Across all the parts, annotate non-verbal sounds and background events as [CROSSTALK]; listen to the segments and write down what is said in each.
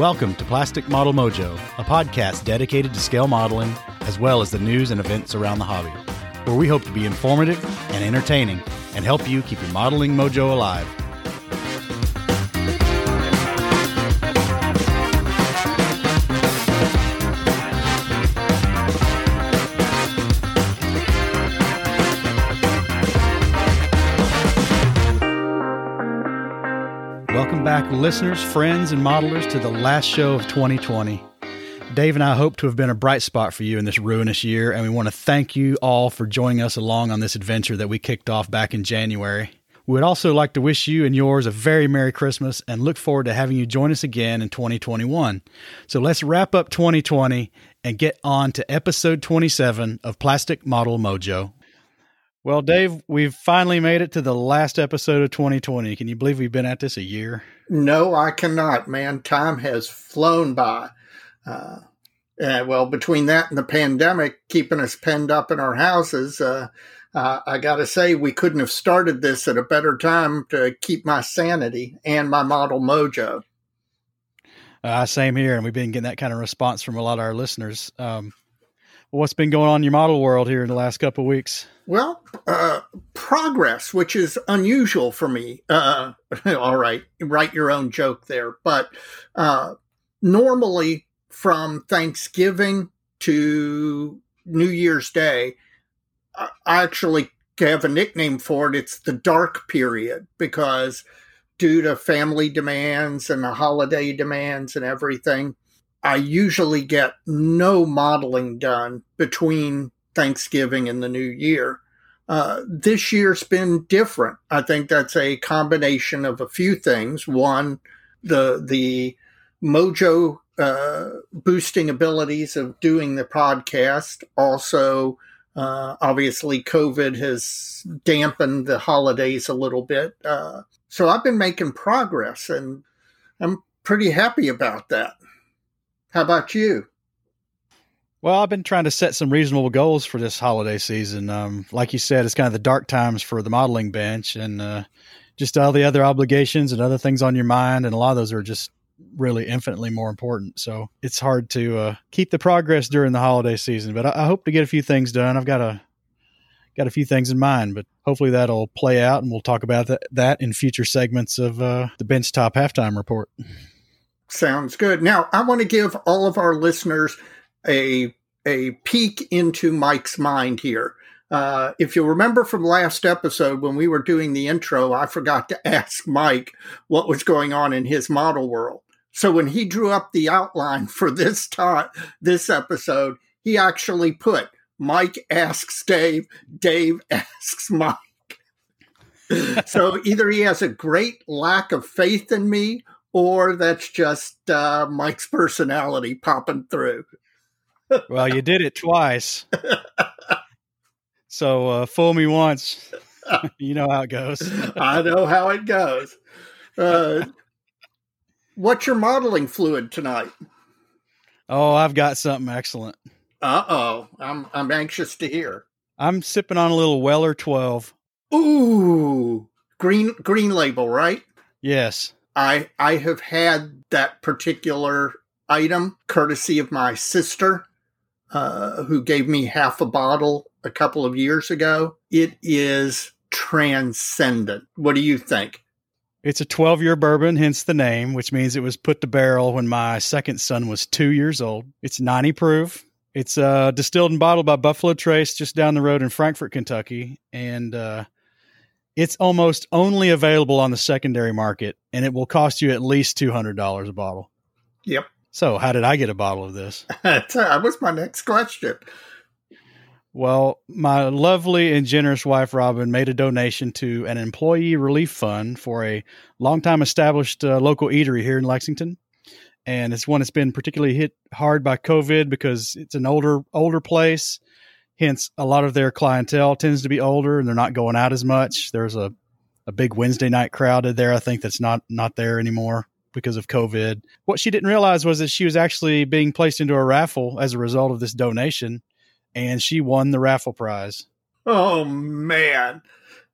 Welcome to Plastic Model Mojo, a podcast dedicated to scale modeling as well as the news and events around the hobby, where we hope to be informative and entertaining and help you keep your modeling mojo alive. Welcome back, listeners, friends, and modelers, to the last show of 2020. Dave and I hope to have been a bright spot for you in this ruinous year, and we want to thank you all for joining us along on this adventure that we kicked off back in January. We would also like to wish you and yours a very Merry Christmas and look forward to having you join us again in 2021. So let's wrap up 2020 and get on to episode 27 of Plastic Model Mojo. Well, Dave, we've finally made it to the last episode of 2020. Can you believe we've been at this a year? No, I cannot, man. Time has flown by. Uh, well, between that and the pandemic keeping us penned up in our houses, uh, uh, I got to say, we couldn't have started this at a better time to keep my sanity and my model mojo. Uh, same here, and we've been getting that kind of response from a lot of our listeners. Um, what's been going on in your model world here in the last couple of weeks? Well, uh, progress, which is unusual for me. Uh, [LAUGHS] all right, write your own joke there. But uh, normally, from Thanksgiving to New Year's Day, I actually have a nickname for it. It's the dark period because due to family demands and the holiday demands and everything, I usually get no modeling done between Thanksgiving and the New Year. Uh, this year's been different. I think that's a combination of a few things. One, the the mojo uh, boosting abilities of doing the podcast. Also, uh, obviously, COVID has dampened the holidays a little bit. Uh, so I've been making progress, and I'm pretty happy about that. How about you? Well, I've been trying to set some reasonable goals for this holiday season. Um, like you said, it's kind of the dark times for the modeling bench, and uh, just all the other obligations and other things on your mind, and a lot of those are just really infinitely more important. So it's hard to uh, keep the progress during the holiday season. But I, I, hope to get a few things done. I've got a got a few things in mind, but hopefully that'll play out, and we'll talk about that, that in future segments of uh, the bench top halftime report. Sounds good. Now I want to give all of our listeners a a peek into Mike's mind here. Uh, if you remember from last episode when we were doing the intro, I forgot to [LAUGHS] ask Mike what was going on in his model world. So when he drew up the outline [LAUGHS] for this time, this episode, he actually put Mike asks Dave, Dave [LAUGHS] asks Mike. so either he has a great lack of faith in me, or that's just uh, Mike's personality popping through well, you did it twice. So uh, fool me once. [LAUGHS] you know how it goes. [LAUGHS] I know how it goes. Uh, what's your modeling fluid tonight? Oh, I've got something excellent. Uh oh, I'm I'm anxious to hear. I'm sipping on a little Weller 12. Ooh, green green label, right? Yes. I I have had that particular item courtesy of my sister uh, who gave me half a bottle a couple of years ago. It is transcendent. What do you think? It's a 12 year bourbon, hence the name, which means it was put to barrel when my second son was two years old. It's 90 proof. It's uh, distilled and bottled by Buffalo Trace just down the road in Frankfort, Kentucky. And uh, it's almost only available on the secondary market, and it will cost you at least $200 a bottle. Yep. So, how did I get a bottle of this? [LAUGHS] that was my next question. Well, my lovely and generous wife, Robin, made a donation to an employee relief fund for a longtime established uh, local eatery here in Lexington. And it's one that's been particularly hit hard by COVID because it's an older older place. Hence, a lot of their clientele tends to be older and they're not going out as much. There's a, a big Wednesday night crowded there, I think, that's not not there anymore because of COVID. What she didn't realize was that she was actually being placed into a raffle as a result of this donation, and she won the raffle prize. Oh man,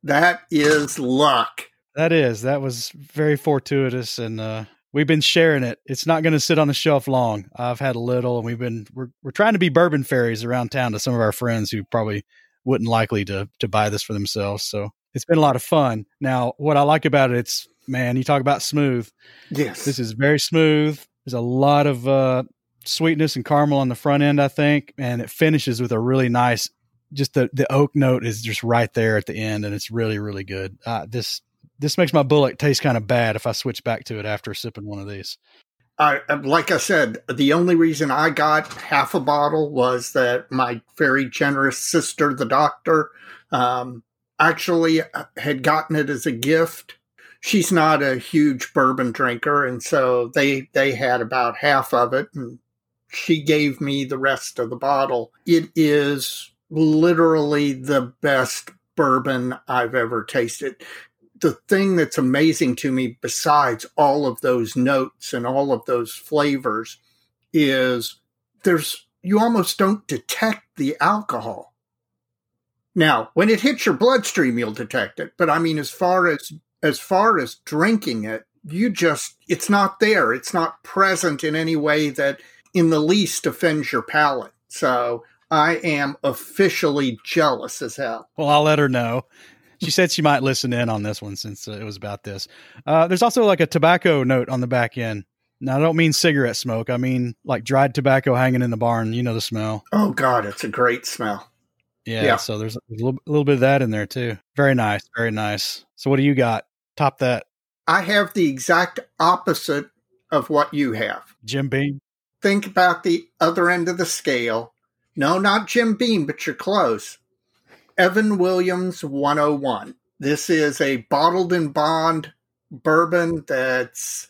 that is luck. That is. That was very fortuitous, and uh, we've been sharing it. It's not going to sit on the shelf long. I've had a little, and we've been we're we're trying to be bourbon fairies around town to some of our friends who probably wouldn't likely to to buy this for themselves. So it's been a lot of fun. Now, what I like about it, it's man, you talk about smooth. Yes, this is very smooth. There's a lot of uh, sweetness and caramel on the front end, I think, and it finishes with a really nice. Just the the oak note is just right there at the end, and it's really really good. Uh, this this makes my Bulleit taste kind of bad if I switch back to it after sipping one of these. I, like I said, the only reason I got half a bottle was that my very generous sister, the doctor, um, actually uh, had gotten it as a gift. She's not a huge bourbon drinker, and so they they had about half of it, and she gave me the rest of the bottle. It is literally the best bourbon I've ever tasted. The thing that's amazing to me, besides all of those notes and all of those flavors, is there's you almost don't detect the alcohol. Now, when it hits your bloodstream, you'll detect it. But I mean, as far as as far as drinking it, you just it's not there. It's not present in any way that in the least offends your palate. So I am officially jealous as hell. Well, I'll let her know. She said she might listen in on this one since uh, it was about this. Uh, there's also like a tobacco note on the back end. Now, I don't mean cigarette smoke. I mean like dried tobacco hanging in the barn. You know the smell. Oh, God, it's a great smell. Yeah, yeah. so there's a little, a little bit of that in there too. Very nice. Very nice. So, what do you got? Top that. I have the exact opposite of what you have. Jim Beam? think about the other end of the scale. No, not Jim Beam, but you're close. Evan Williams 101. This is a bottled and bond bourbon that's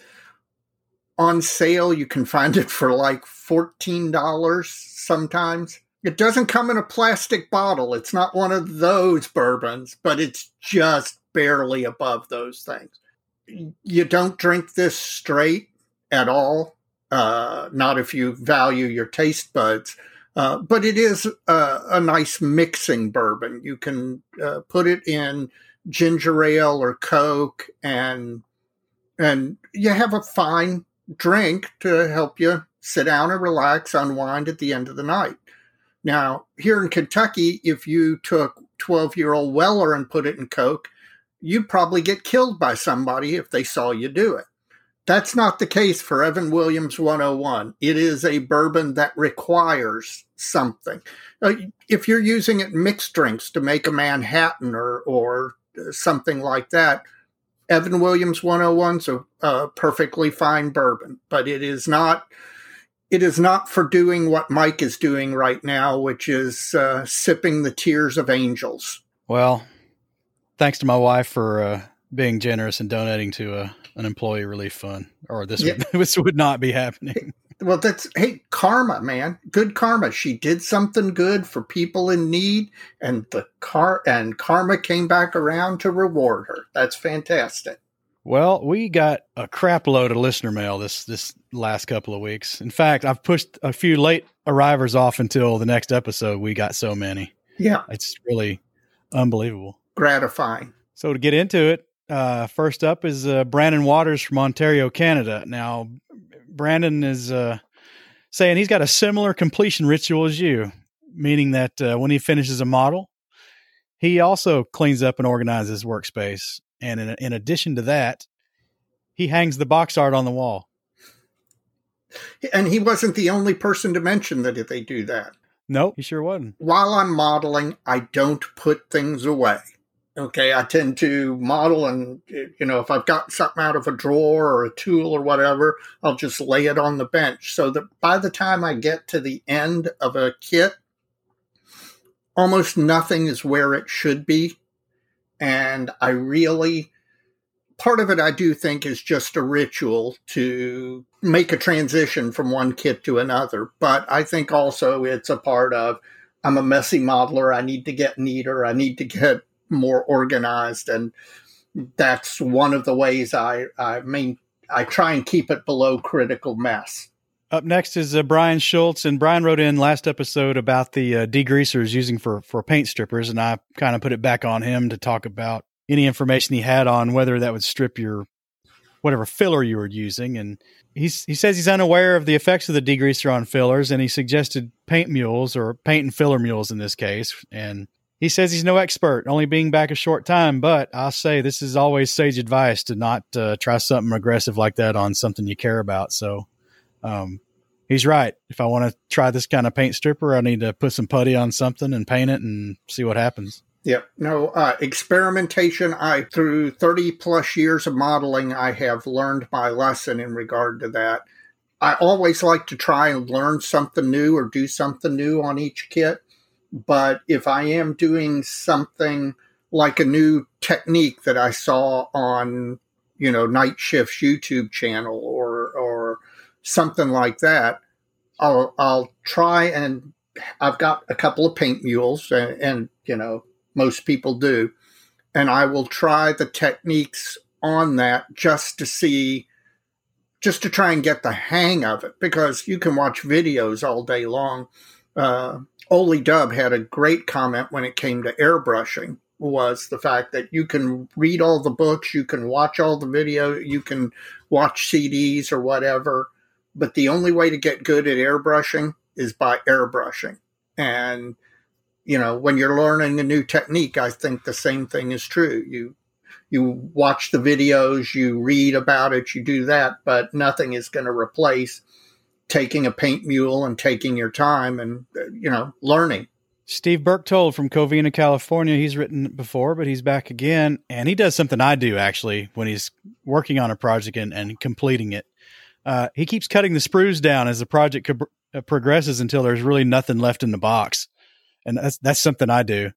on sale. You can find it for like $14 sometimes. It doesn't come in a plastic bottle. It's not one of those bourbons, but it's just barely above those things. You don't drink this straight at all uh, not if you value your taste buds. Uh, but it is a, a, nice mixing bourbon. You can uh, put it in ginger ale or Coke, and and you have a fine drink to help you sit down and relax, unwind at the end of the night. Now, here in Kentucky, if you took 12 year old Weller and put it in Coke, you'd probably get killed by somebody if they saw you do it. That's not the case for Evan Williams 101. It is a bourbon that requires something. Uh, if you're using it mixed drinks to make a Manhattan or, or something like that, Evan Williams 101's a, a perfectly fine bourbon, but it is not it is not for doing what Mike is doing right now, which is uh, sipping the tears of angels. Well, thanks to my wife for uh, being generous and donating to a an employee relief fund, or this yeah. would, [LAUGHS] this would not be happening. Well, that's hey karma, man. Good karma. She did something good for people in need, and the car and karma came back around to reward her. That's fantastic. Well, we got a crap load of listener mail this this last couple of weeks. In fact, I've pushed a few late arrivers off until the next episode. We got so many. Yeah, it's really unbelievable, gratifying. So to get into it, uh, first up is uh, Brandon Waters from Ontario, Canada. Now, Brandon is uh, saying he's got a similar completion ritual as you, meaning that uh, when he finishes a model, he also cleans up and organizes his workspace. And in, in addition to that, he hangs the box art on the wall. And he wasn't the only person to mention that they do that. No, he sure wasn't. While I'm modeling, I don't put things away. Okay, I tend to model and, eh, you know, if I've got something out of a drawer or a tool or whatever, I'll just lay it on the bench so that by the time I get to the end of a kit, almost nothing is where it should be. And I really, part of it I do think is just a ritual to make a transition from one kit to another. But I think also it's a part of, I'm a messy modeler. I need to get neater. I need to get more organized and that's one of the ways I I mean I try and keep it below critical mass. Up next is uh, Brian Schultz, and Brian wrote in last episode about the uh, degreasers using for for paint strippers, and I kind of put it back on him to talk about any information he had on whether that would strip your whatever filler you were using. And he's, he says he's unaware of the effects of the degreaser on fillers, and he suggested paint mules or paint and filler mules in this case. And he says he's no expert, only being back a short time, but I'll say this is always sage advice to not uh, try something aggressive like that on something you care about. So, um, he's right. If I want to try this kind of paint stripper, I need to put some putty on something and paint it and see what happens. Yep. No, uh, experimentation. I, through 30 plus years of modeling, I have learned my lesson in regard to that. I always like to try and learn something new or do something new on each kit. But if I am doing something like a new technique that I saw on, you know, Night Shift's YouTube channel or, or something like that, I'll, I'll try and I've got a couple of paint mules and, and you know, most people do. And I will try the techniques on that just to see, just to try and get the hang of it because you can watch videos all day long. Uh, Dub had a great comment when it came to airbrushing was the fact that you can read all the books, you can watch all the video, you can watch CDs or whatever, but the only way to get good at airbrushing is by airbrushing. And you know, when you're learning a new technique, I think the same thing is true. You you watch the videos, you read about it, you do that, but nothing is going to replace taking a paint mule and taking your time and you know learning. Steve Berchtold from Covina, California. He's written before, but he's back again, and he does something I do actually when he's working on a project and, and completing it. Uh, he keeps cutting the sprues down as the project co- uh, progresses until there's really nothing left in the box and that's that's something I do.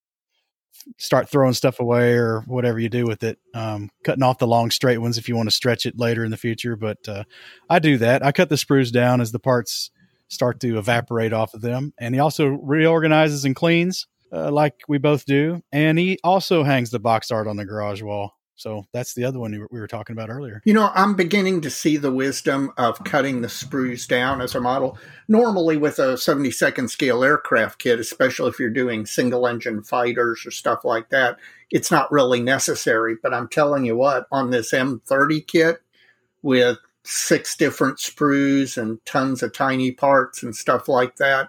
Start throwing stuff away or whatever you do with it. Um, cutting off the long straight ones if you want to stretch it later in the future. But uh, I do that. I cut the sprues down as the parts start to evaporate off of them, and he also reorganizes and cleans uh, like we both do. And he also hangs the box art on the garage wall. So that's the other one we were talking about earlier. You know, I'm beginning to see the wisdom of cutting the sprues down as a model. Normally, with a 72nd scale aircraft kit, especially if you're doing single engine fighters or stuff like that, it's not really necessary. But I'm telling you what, on this M30 kit with six different sprues and tons of tiny parts and stuff like that,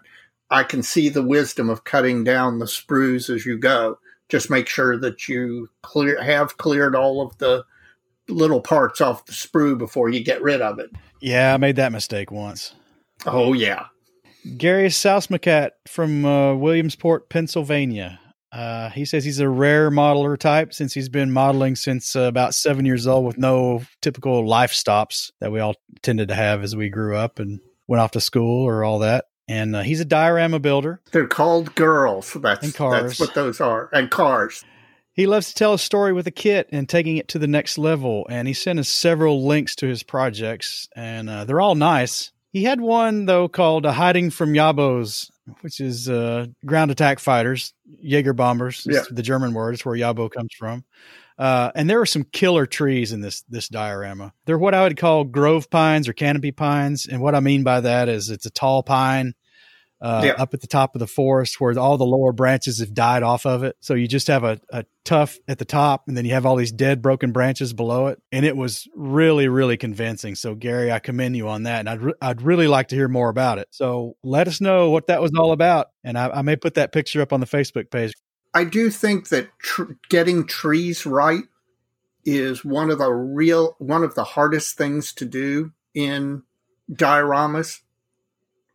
I can see the wisdom of cutting down the sprues as you go just make sure that you clear have cleared all of the little parts off the sprue before you get rid of it. Yeah, I made that mistake once. Oh yeah. Gary Sausmacat from uh, Williamsport, Pennsylvania. Uh, he says he's a rare modeler type since he's been modeling since uh, about seven years old with no typical life stops that we all tended to have as we grew up and went off to school or all that and uh, he's a diorama builder. They're called girls. That's and cars. That's what those are, and cars. He loves to tell a story with a kit and taking it to the next level. And he sent us several links to his projects, and uh, they're all nice. He had one though called uh, "Hiding from Yabos," which is uh, ground attack fighters, Jaeger bombers. Yeah. the German word. It's where Yabo comes from. Uh, and there are some killer trees in this this diorama. They're what I would call grove pines or canopy pines, and what I mean by that is it's a tall pine uh, yeah. up at the top of the forest where all the lower branches have died off of it. So you just have a, a tough at the top and then you have all these dead broken branches below it. And it was really, really convincing. So Gary, I commend you on that. And I'd, re- I'd really like to hear more about it. So let us know what that was all about. And I, I may put that picture up on the Facebook page. I do think that tr- getting trees right is one of the real, one of the hardest things to do in dioramas.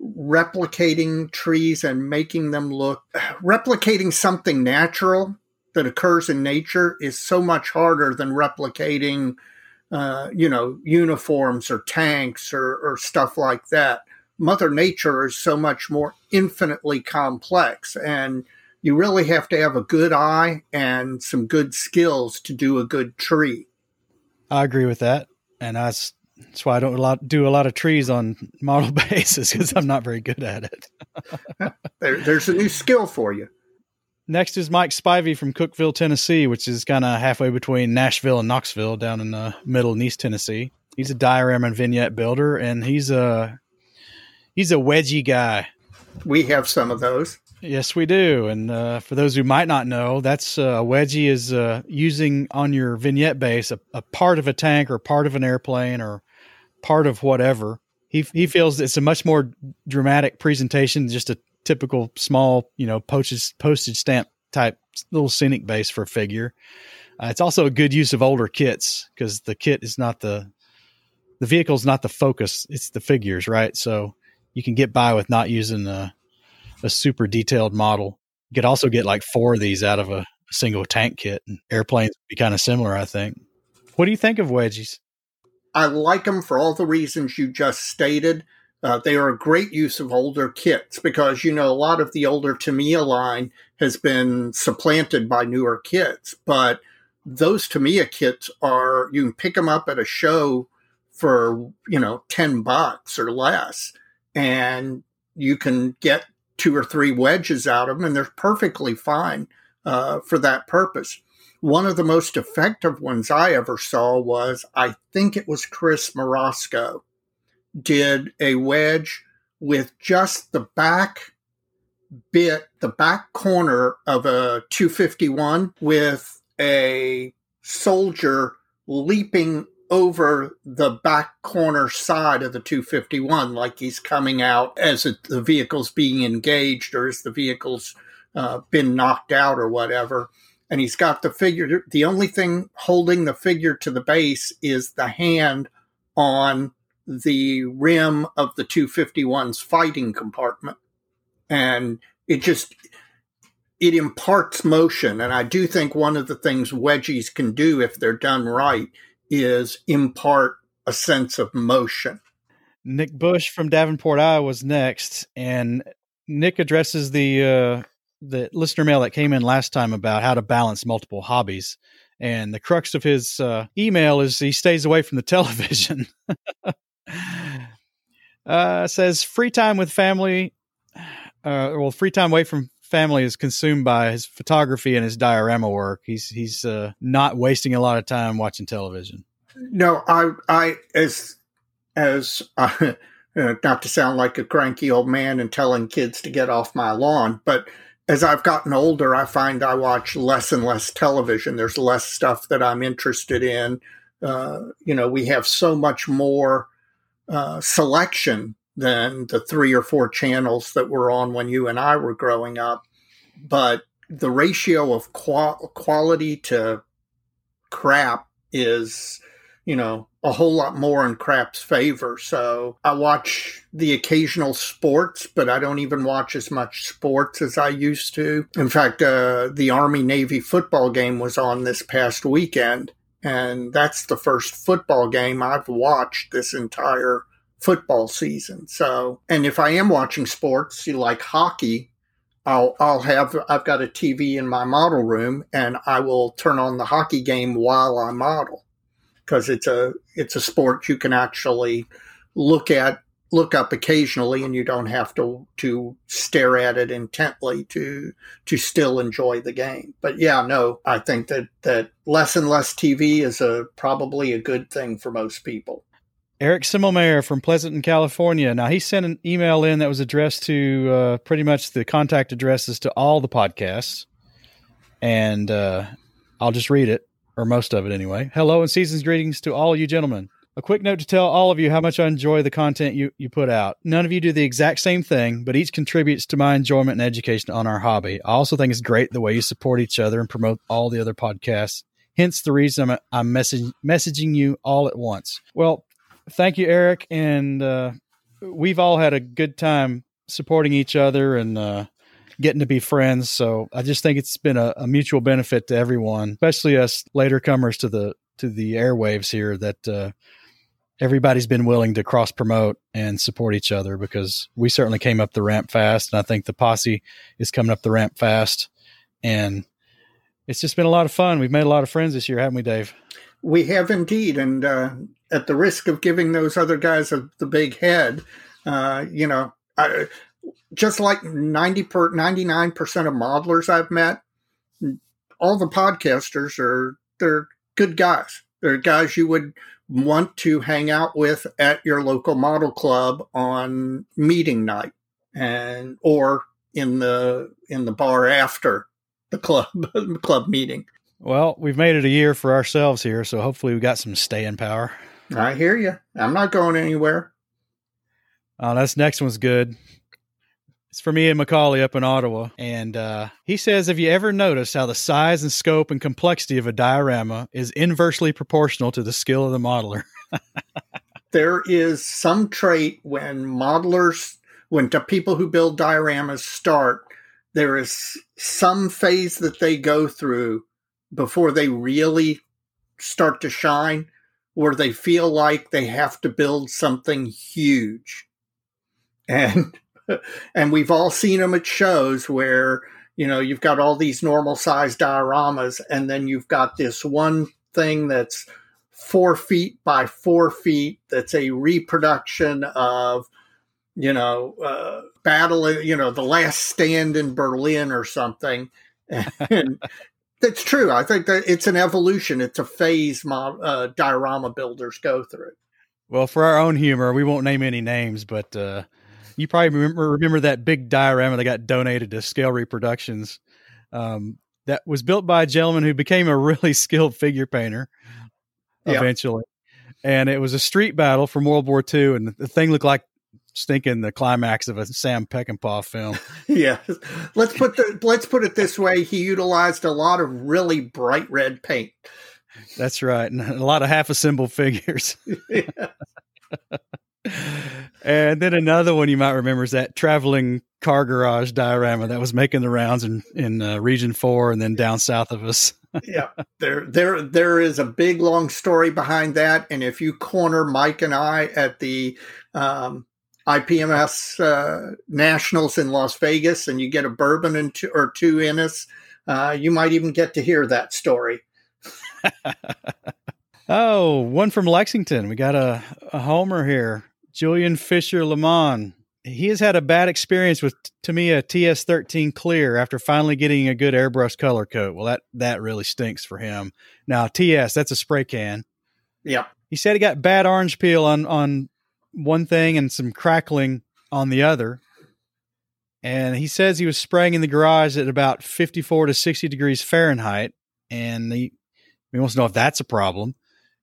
Replicating trees and making them look replicating something natural that occurs in nature is so much harder than replicating uh, you know uniforms or tanks or, or stuff like that. Mother nature is so much more infinitely complex and you really have to have a good eye and some good skills to do a good tree i agree with that and i that's why I don't a lot, do a lot of trees on [LAUGHS] model basis because I'm not very good at it. [LAUGHS] there, there's a new skill for you. Next is Mike Spivey from Cookeville, Tennessee, which is kind of halfway between Nashville and Knoxville, down in the middle of East Tennessee. He's a diorama and vignette builder, and he's a he's a wedgie guy. We have some of those. Yes, we do. And uh, for those who might not know, that's uh, wedgie is uh, using on your vignette base a, a, part of a tank or part of an airplane or part of whatever. He he feels it's a much more dramatic presentation than just a typical small, you know, postage postage stamp type little scenic base for a figure. Uh, it's also a good use of older kits because the kit is not the the vehicle is not the focus; it's the figures, right? So you can get by with not using a, a super detailed model. You could also get like four of these out of a, single tank kit. And airplanes would be kind of similar, I think. What do you think of wedgies? I like them for all the reasons you just stated. Uh, they are a great use of older kits because, you know, a lot of the older Tamiya line has been supplanted by newer kits. But those Tamiya kits are, you can pick them up at a show for, you know, 10 bucks or less. And you can get two or three wedges out of them, and they're perfectly fine uh, for that purpose. One of the most effective ones I ever saw was, I think it was Chris Mrosko did a wedge with just the back bit, the back corner of a 251 with a soldier leaping over the back corner side of the 251, like he's coming out as it, the vehicle's being engaged or as the vehicle's uh, been knocked out or whatever. And he's got the figure. The only thing holding the figure to the base is the hand on the rim of the 251's fighting compartment. And it just, it imparts motion. And I do think one of the things wedgies can do if they're done right is impart a sense of motion. Nick Bush from Davenport, Iowa was next. And Nick addresses the, uh, the listener mail that came in last time about how to balance multiple hobbies. And the crux of his uh, email is he stays away from the [LAUGHS] television. uh, says free time with family, uh, well, free time away from family is consumed by his photography and his diorama work. He's he's uh, not wasting a lot of time watching television. No, I I as as [LAUGHS] uh, not to sound like a cranky old man and telling kids to get off my lawn, but as I've gotten older, I find I watch less and less television. There's less stuff that I'm interested in. Uh, you know, we have so much more uh, selection than the three or four channels that were on when you and I were growing up. But the ratio of qual- quality to crap is, you know, a whole lot more in crap's favor. So I watch the occasional sports, but I don't even watch as much sports as I used to. In fact, uh, the Army Navy football game was on this past weekend and that's the first football game I've watched this entire football season. So, and if I am watching sports you like hockey, I'll I'll have I've got a TV in my model room and I will turn on the hockey game while I model. Because it's a it's a sport you can actually look at look up occasionally and you don't have to to stare at it intently to to still enjoy the game. But yeah no i think that that less and less tv is a probably a good thing for most people Eric Simmelmayer from Pleasanton, California. Now, he sent an email in that was addressed to uh, pretty much the contact addresses to all the podcasts. And uh, I'll just read it, or most of it anyway. Hello and season's greetings to all you gentlemen. A quick note to tell all of you how much I enjoy the content you, you put out. None of you do the exact same thing, but each contributes to my enjoyment and education on our hobby. I also think it's great the way you support each other and promote all the other podcasts. Hence the reason I'm, I'm messaging you all at once. Well, thank you, Eric. And uh, we've all had a good time supporting each other and uh, getting to be friends. So I just think it's been a, a mutual benefit to everyone, especially us later comers to the to the airwaves here. That uh, everybody's been willing to cross promote and support each other because we certainly came up the ramp fast. And I think the posse is coming up the ramp fast. And it's just been a lot of fun. We've made a lot of friends this year, haven't we, Dave? We have indeed. And uh, at the risk of giving those other guys a, the big head, uh, you know, I, just like 90 per, 99% of modelers I've met, all the podcasters are, they're good guys. They're guys you would want to hang out with at your local model club on meeting night and or in the in the bar after the club [LAUGHS] club meeting. Well, we've made it a year for ourselves here, so hopefully we got some staying power. I hear you. I'm not going anywhere. Oh, this next one's good. It's for me and Macaulay up in Ottawa. And uh, he says, Have you ever noticed how the size and scope and complexity of a diorama is inversely proportional to the skill of the modeler? [LAUGHS] there is some trait when modelers, when the people who build dioramas start, there is some phase that they go through before they really start to shine where they feel like they have to build something huge. And [LAUGHS] and we've all seen them at shows where you know you've got all these normal sized dioramas and then you've got this one thing that's four feet by four feet that's a reproduction of you know uh, battle you know the last stand in berlin or something [LAUGHS] and that's true. I think that it's an evolution. It's a phase mo- uh, diorama builders go through. Well, for our own humor, we won't name any names, but uh, you probably remember, remember that big diorama that got donated to Scale Reproductions. Um, that was built by a gentleman who became a really [LAUGHS] skilled figure painter eventually. And it was a street battle from World War II, and the thing looked like stinking the climax of a Sam Peckinpah film. [LAUGHS] yeah, let's put the let's put it this way: he utilized a lot of really bright red paint. That's right, and a lot of half assembled figures. [LAUGHS] and then another one you might remember is that traveling car garage diorama that was making the rounds in in uh, Region Four and then down south of us. [LAUGHS] yeah, there there there is a big long story behind that, and if you corner Mike and I at the um, IPMS uh, Nationals in Las Vegas and you get a bourbon and two, or two in us, uh, you might even get to hear that story. [LAUGHS] oh, one from Lexington. We got a, a homer here. Julian Fisher Lamont. He has had a bad experience with Tamiya TS13 Clear after finally getting a good airbrush color coat. Well, that that really stinks for him. Now TS, that's a spray can. Yeah. He said he got bad orange peel on on one thing and some crackling on the other. And he says he was spraying in the garage at about 54 to 60 degrees Fahrenheit. And he, he wants to know if that's a problem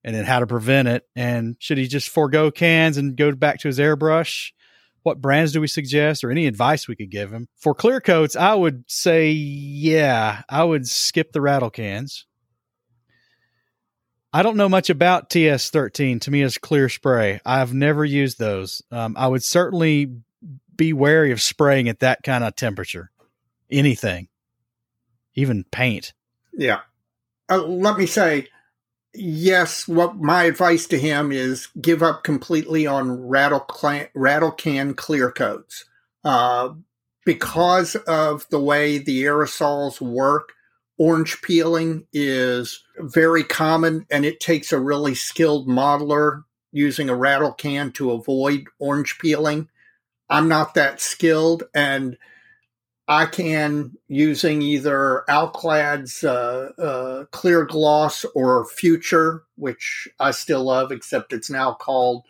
and then how to prevent it. And should he just forego cans and go back to his airbrush? What brands do we suggest or any advice we could give him? For clear coats, I would say, yeah, I would skip the rattle cans. I don't know much about TS13, To me, Tamiya's clear spray. I've never used those. Um, I would certainly be wary of spraying at that kind of temperature. Anything, even paint. Yeah. Uh, let me say, yes, what my advice to him is give up completely on rattle, rattle can clear coats. Uh, because of the way the aerosols work, orange peeling is very common and it takes a really skilled modeler using a rattle can to avoid orange peeling. I'm not that skilled and I can using either Alclad's uh, uh, clear gloss or Future, which I still love, except it's now called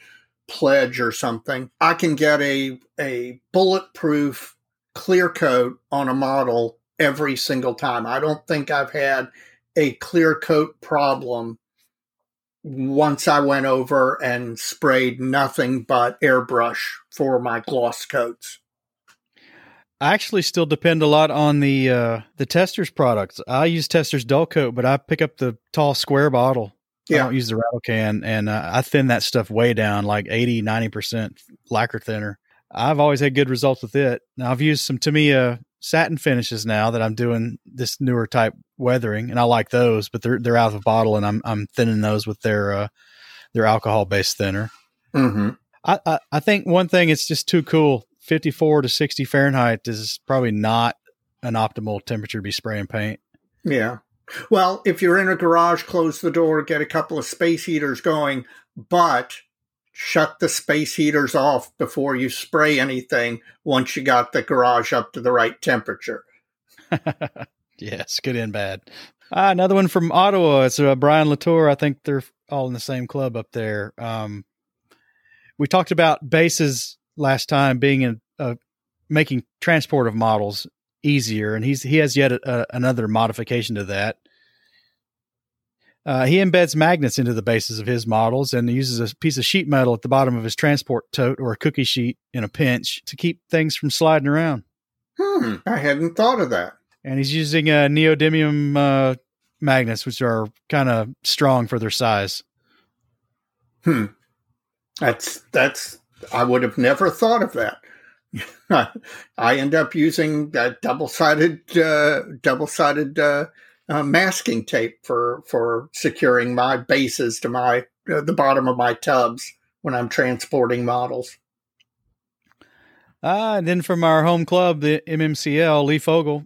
Pledge or something. I can get a a bulletproof clear coat on a model every single time. I don't think I've had a clear coat problem once I went over and sprayed nothing but airbrush for my gloss coats. I actually still depend a lot on the uh, the Testors products. I use Testors dull coat, but I pick up the tall square bottle. Yeah. I don't use the rattle can, and uh, I thin that stuff way down, like 80, 90% lacquer thinner. I've always had good results with it. Now I've used some Tamiya satin finishes now that I'm doing this newer type weathering, and I like those, but they're they're out of a bottle, and I'm I'm thinning those with their uh, their alcohol based thinner. Mm-hmm. I, I, I think one thing it's just too cool. 54 to 60 Fahrenheit is probably not an optimal temperature to be spraying paint. Yeah. Well, if you're in a garage, close the door, get a couple of space heaters going, but shut the space heaters off before you spray anything once you got the garage up to the right temperature. [LAUGHS] yes, good and bad. Uh, another one from Ottawa. It's uh, Brian Latour. I think they're all in the same club up there. Um, we talked about bases last time being in a making transport of models easier, and he's he has yet a, a, another modification to that. Uh, he embeds magnets into the bases of his models and uses a piece of sheet metal at the bottom of his transport tote or a cookie sheet in a pinch to keep things from sliding around. Hmm, I hadn't thought of that. And he's using uh, neodymium uh, magnets, which are kind of strong for their size. Hmm. That's that's. I would have never thought of that. [LAUGHS] I end up using that double-sided, uh, double-sided uh, masking tape for for securing my bases to my uh, the bottom of my tubs when I'm transporting models. Uh, and then from our home club, the MMCL, Lee Fogel,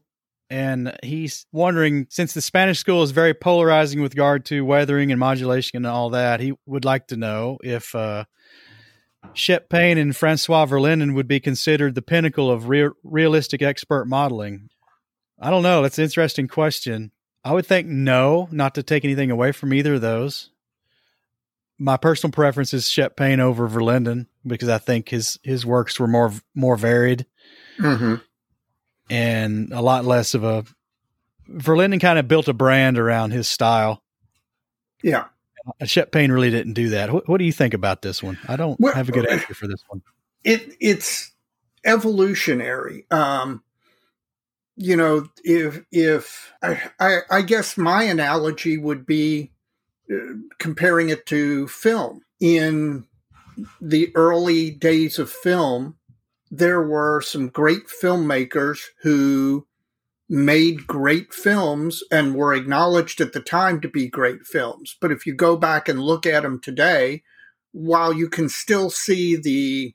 and he's wondering since the Spanish school is very polarizing with regard to weathering and modulation and all that, he would like to know if uh, Shep Paine and Francois Verlinden would be considered the pinnacle of re- realistic expert modeling. I don't know. That's an interesting question. I would think no, not to take anything away from either of those. My personal preference is Shep Paine over Verlinden because I think his his works were more more varied mm-hmm. and a lot less of a. Verlinden kind of built a brand around his style. Yeah, Shep Paine really didn't do that. What, what, do you think about this one? I don't well, have a good answer for this one. It it's evolutionary. Um, you know, if if I, I, I guess my analogy would be uh, comparing it to film. In the early days of film, there were some great filmmakers who made great films and were acknowledged at the time to be great films. But if you go back and look at them today, while you can still see the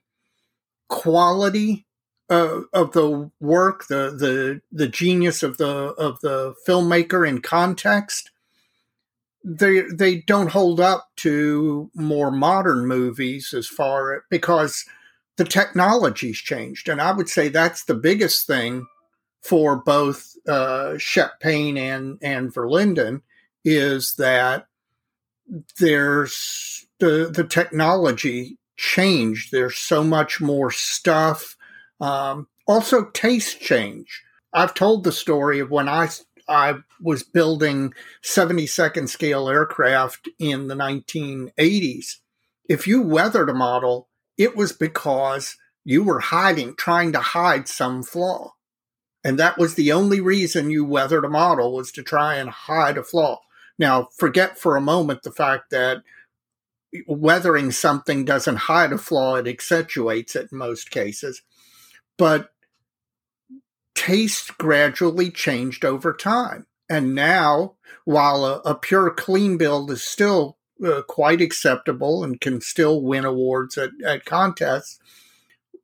quality uh, of the work, the the the genius of the of the filmmaker in context, they they don't hold up to more modern movies as far because the technology's changed, and I would say that's the biggest thing for both uh, Shep Paine and and Verlinden is that there's the the technology changed. There's so much more stuff. Um, also, taste change. I've told the story of when I I was building 72nd scale aircraft in the 1980s. If you weathered a model, it was because you were hiding, trying to hide some flaw. And that was the only reason you weathered a model was to try and hide a flaw. Now, forget for a moment the fact that weathering something doesn't hide a flaw, it accentuates it in most cases. But taste gradually changed over time. And now, while a, a pure clean build is still uh, quite acceptable and can still win awards at, at contests,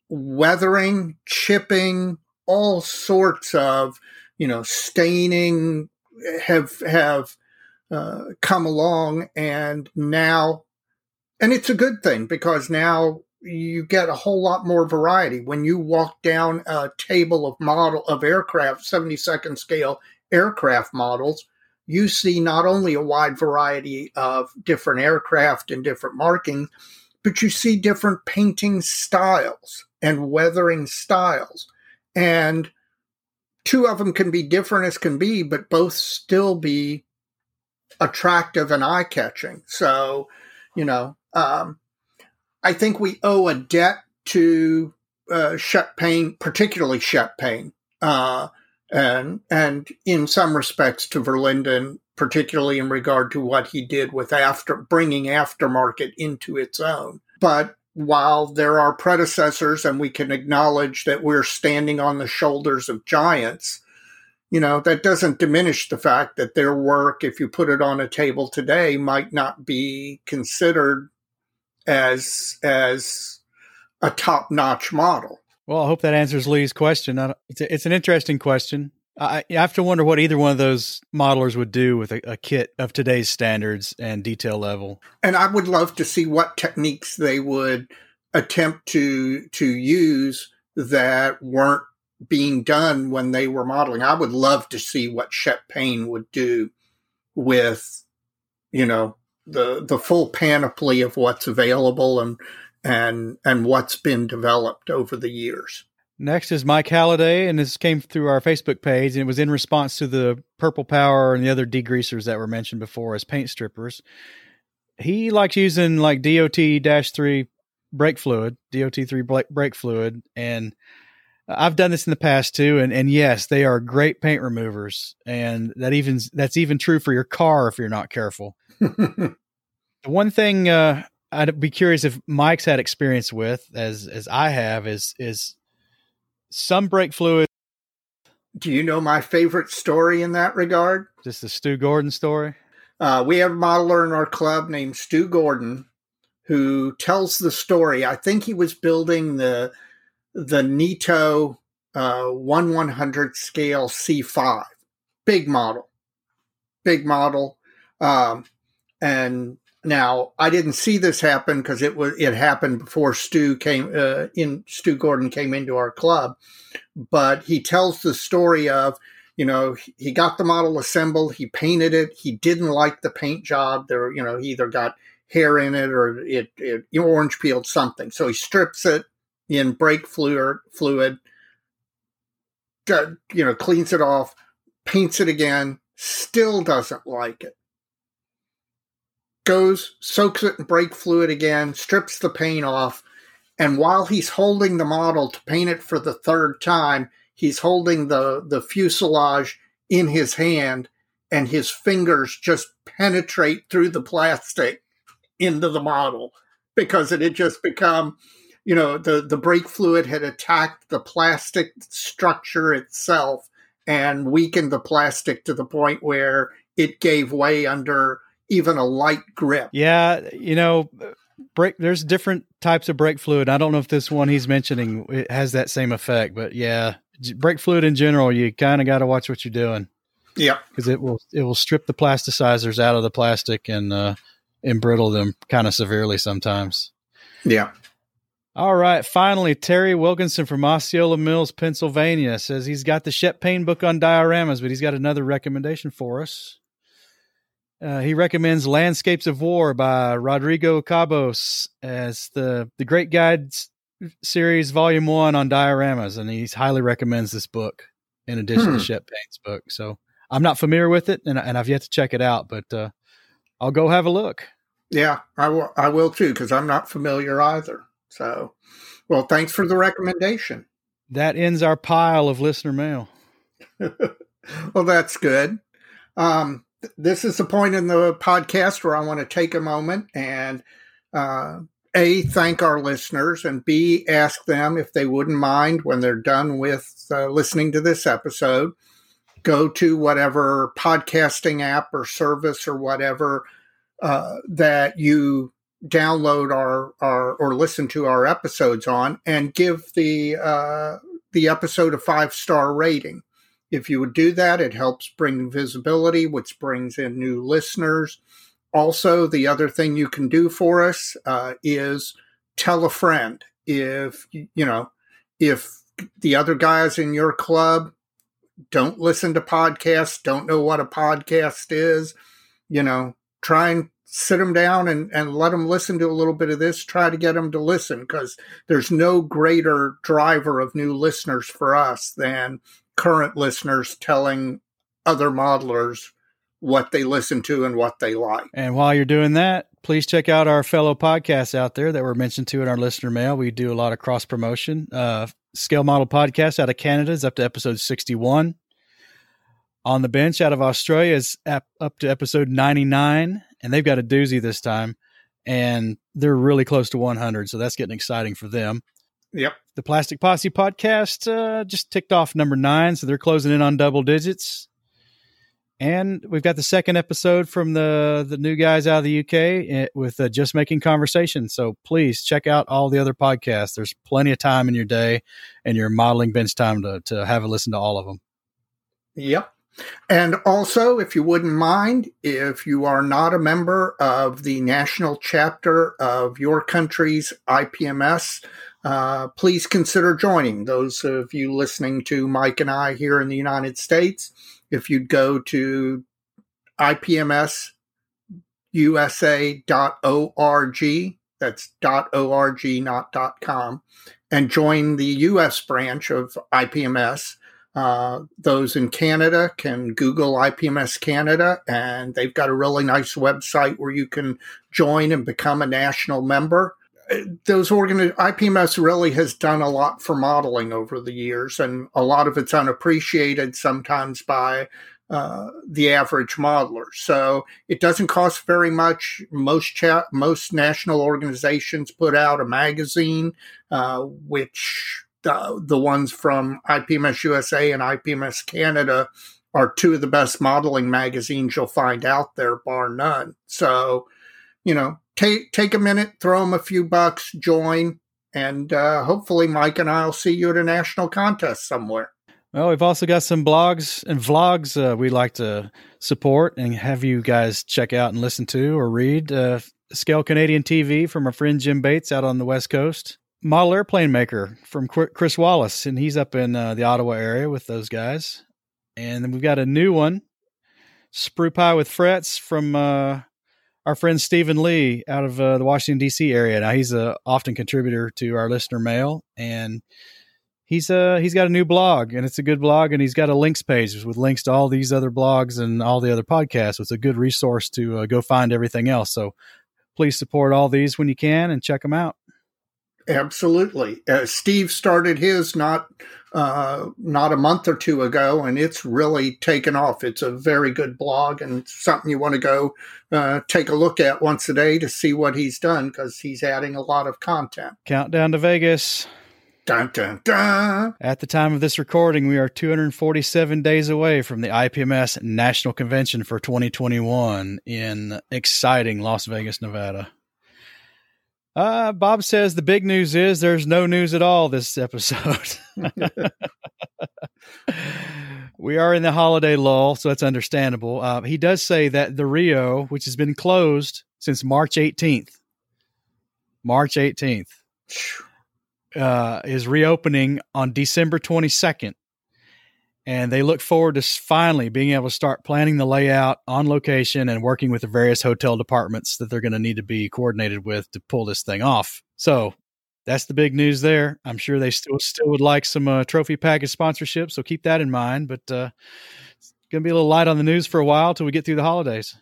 weathering, chipping, all sorts of you know staining have have uh, come along and now and it's a good thing because now you get a whole lot more variety when you walk down a table of model of aircraft 72nd scale aircraft models you see not only a wide variety of different aircraft and different markings but you see different painting styles and weathering styles and two of them can be different as can be, but both still be attractive and eye catching. So, you know, um, I think we owe a debt to uh, Shep Paine, particularly Shep Paine, uh, and and in some respects to Verlinden, particularly in regard to what he did with after bringing aftermarket into its own. But while there are predecessors and we can acknowledge that we're standing on the shoulders of giants, you know, that doesn't diminish the fact that their work, if you put it on a table today, might not be considered as as a top notch model. Well, I hope that answers Lee's question. It's, a, it's an interesting question. I, I have to wonder what either one of those modelers would do with a, a, kit of today's standards and detail level. And I would love to see what techniques they would attempt to to use that weren't being done when they were modeling. I would love to see what Shep Paine would do with, you know, the the full panoply of what's available and and and what's been developed over the years. Next is Mike Halliday, and this came through our Facebook page, and it was in response to the Purple Power and the other degreasers that were mentioned before as paint strippers. He likes using like DOT 3 brake fluid, DOT 3 brake fluid, and I've done this in the past too, and, and yes, they are great paint removers, and that even that's even true for your car if you're not careful. [LAUGHS] the one thing uh, I'd be curious if Mike's had experience with, as as I have, is is some brake fluid. Do you know my favorite story in that regard? Just the Stu Gordon story. Uh, we have a modeler in our club named Stu Gordon who tells the story. I think he was building the the Nitto uh, one one hundred scale C five, big model, big model, um, and now, I didn't see this happen because it was it happened before Stu came uh, in. Stu Gordon came into our club, but he tells the story of you know he got the model assembled, he painted it, he didn't like the paint job. There, you know, he either got hair in it or it, it orange peeled something, so he strips it in brake fluid, fluid, you know, cleans it off, paints it again, still doesn't like it. Goes, soaks it in brake fluid again, strips the paint off, and while he's holding the model to paint it for the third time, he's holding the, the fuselage in his hand, and his fingers just penetrate through the plastic into the model because it had just become, you know, the, the brake fluid had attacked the plastic structure itself and weakened the plastic to the point where it gave way under even a light grip. Yeah, you know, brake. There's different types of brake fluid. I don't know if this one he's mentioning it has that same effect, but yeah, brake fluid in general, you kind of got to watch what you're doing. Yeah, because it will it will strip the plasticizers out of the plastic and uh, embrittle them kind of severely sometimes. Yeah. All right. Finally, Terry Wilkinson from Osceola Mills, Pennsylvania says he's got the Shep Paine book on dioramas, but he's got another recommendation for us. Uh, he recommends Landscapes of War by Rodrigo Cabos as the, the Great Guides series, volume one on dioramas, and he highly recommends this book in addition hmm. to Shep Paine's book. So I'm not familiar with it, and, and I've yet to check it out, but uh, I'll go have a look. Yeah, I will. I will too because I'm not familiar either. So, well, thanks for the recommendation. That ends our pile of listener mail. [LAUGHS] well, that's good. Um, this is the point in the podcast where I want to take a moment and uh, a thank our listeners and b ask them if they wouldn't mind when they're done with uh, listening to this episode go to whatever podcasting app or service or whatever uh, that you download our, our or listen to our episodes on and give the uh, the episode a five star rating if you would do that, it helps bring visibility, which brings in new listeners. Also, the other thing you can do for us uh, is tell a friend. If you know, if the other guys in your club don't listen to podcasts, don't know what a podcast is, you know, try and sit them down and, and let them listen to a little bit of this. Try to get them to listen because there's no greater driver of new listeners for us than current listeners telling other modelers what they listen to and what they like. And while you're doing that, please check out our fellow podcasts out there that were mentioned to in our listener mail. We do a lot of cross promotion. Uh, Scale Model Podcast out of Canada is up to episode 61. On the Bench out of Australia is up to episode 99, and they've got a doozy this time, and they're really close to 100, so that's getting exciting for them. Yep. The Plastic Posse podcast uh, just ticked off number nine, so they're closing in on double digits. And we've got the second episode from the the new guys out of the UK eh, with uh, just making conversation. So please check out all the other podcasts. There's plenty of time in your day and your modeling bench time to to have a listen to all of them. Yep. And also, if you wouldn't mind, if you are not a member of the national chapter of your country's IPMS, uh, please consider joining. Those of you listening to Mike and I here in the United States, if you'd go to ipmsusa.org, that's .org, not .com, and join the U.S. branch of IPMS. Uh, those in Canada can Google IPMS Canada, and they've got a really nice website where you can join and become a national member. Those organ IPMS really has done a lot for modeling over the years, and a lot of it's unappreciated sometimes by uh, the average modeler. So it doesn't cost very much. Most cha- most national organizations put out a magazine, uh, which uh, the ones from IPMS USA and IPMS Canada are two of the best modeling magazines you'll find out there, bar none. So, you know, take take a minute, throw them a few bucks, join, and uh, hopefully Mike and I'll see you at a national contest somewhere. Well, we've also got some blogs and vlogs uh, we'd like to support and have you guys check out and listen to or read. Uh, Scale Canadian TV from our friend Jim Bates out on the West Coast. Model Airplane Maker from Chris Wallace, and he's up in uh, the Ottawa area with those guys. And then we've got a new one, Sprue Pie with Frets from uh, our friend Stephen Lee out of uh, the Washington, D.C. area. Now, he's a often contributor to our listener mail, and he's uh he's got a new blog and it's a good blog and he's got a links page with links to all these other blogs and all the other podcasts. it's a good resource to uh, go find everything else. So please support all these when you can and check them out. Absolutely. Uh, Steve started his not uh, not a month or two ago, and it's really taken off. It's a very good blog and something you want to go uh, take a look at once a day to see what he's done because he's adding a lot of content. Countdown to Vegas. Dun, dun, dun. At the time of this recording, we are 247 days away from the IPMS National Convention for 2021 in exciting Las Vegas, Nevada. Uh, Bob says the big news is there's no news at all this episode. [LAUGHS] we are in the holiday lull, so that's understandable. Uh, he does say that the Rio, which has been closed since March 18th, March 18th uh, is reopening on December 22nd. And they look forward to finally being able to start planning the layout on location and working with the various hotel departments that they're going to need to be coordinated with to pull this thing off. So that's the big news there. I'm sure they still still would like some uh, trophy package sponsorship, so keep that in mind. But uh, it's going to be a little light on the news for a while till we get through the holidays.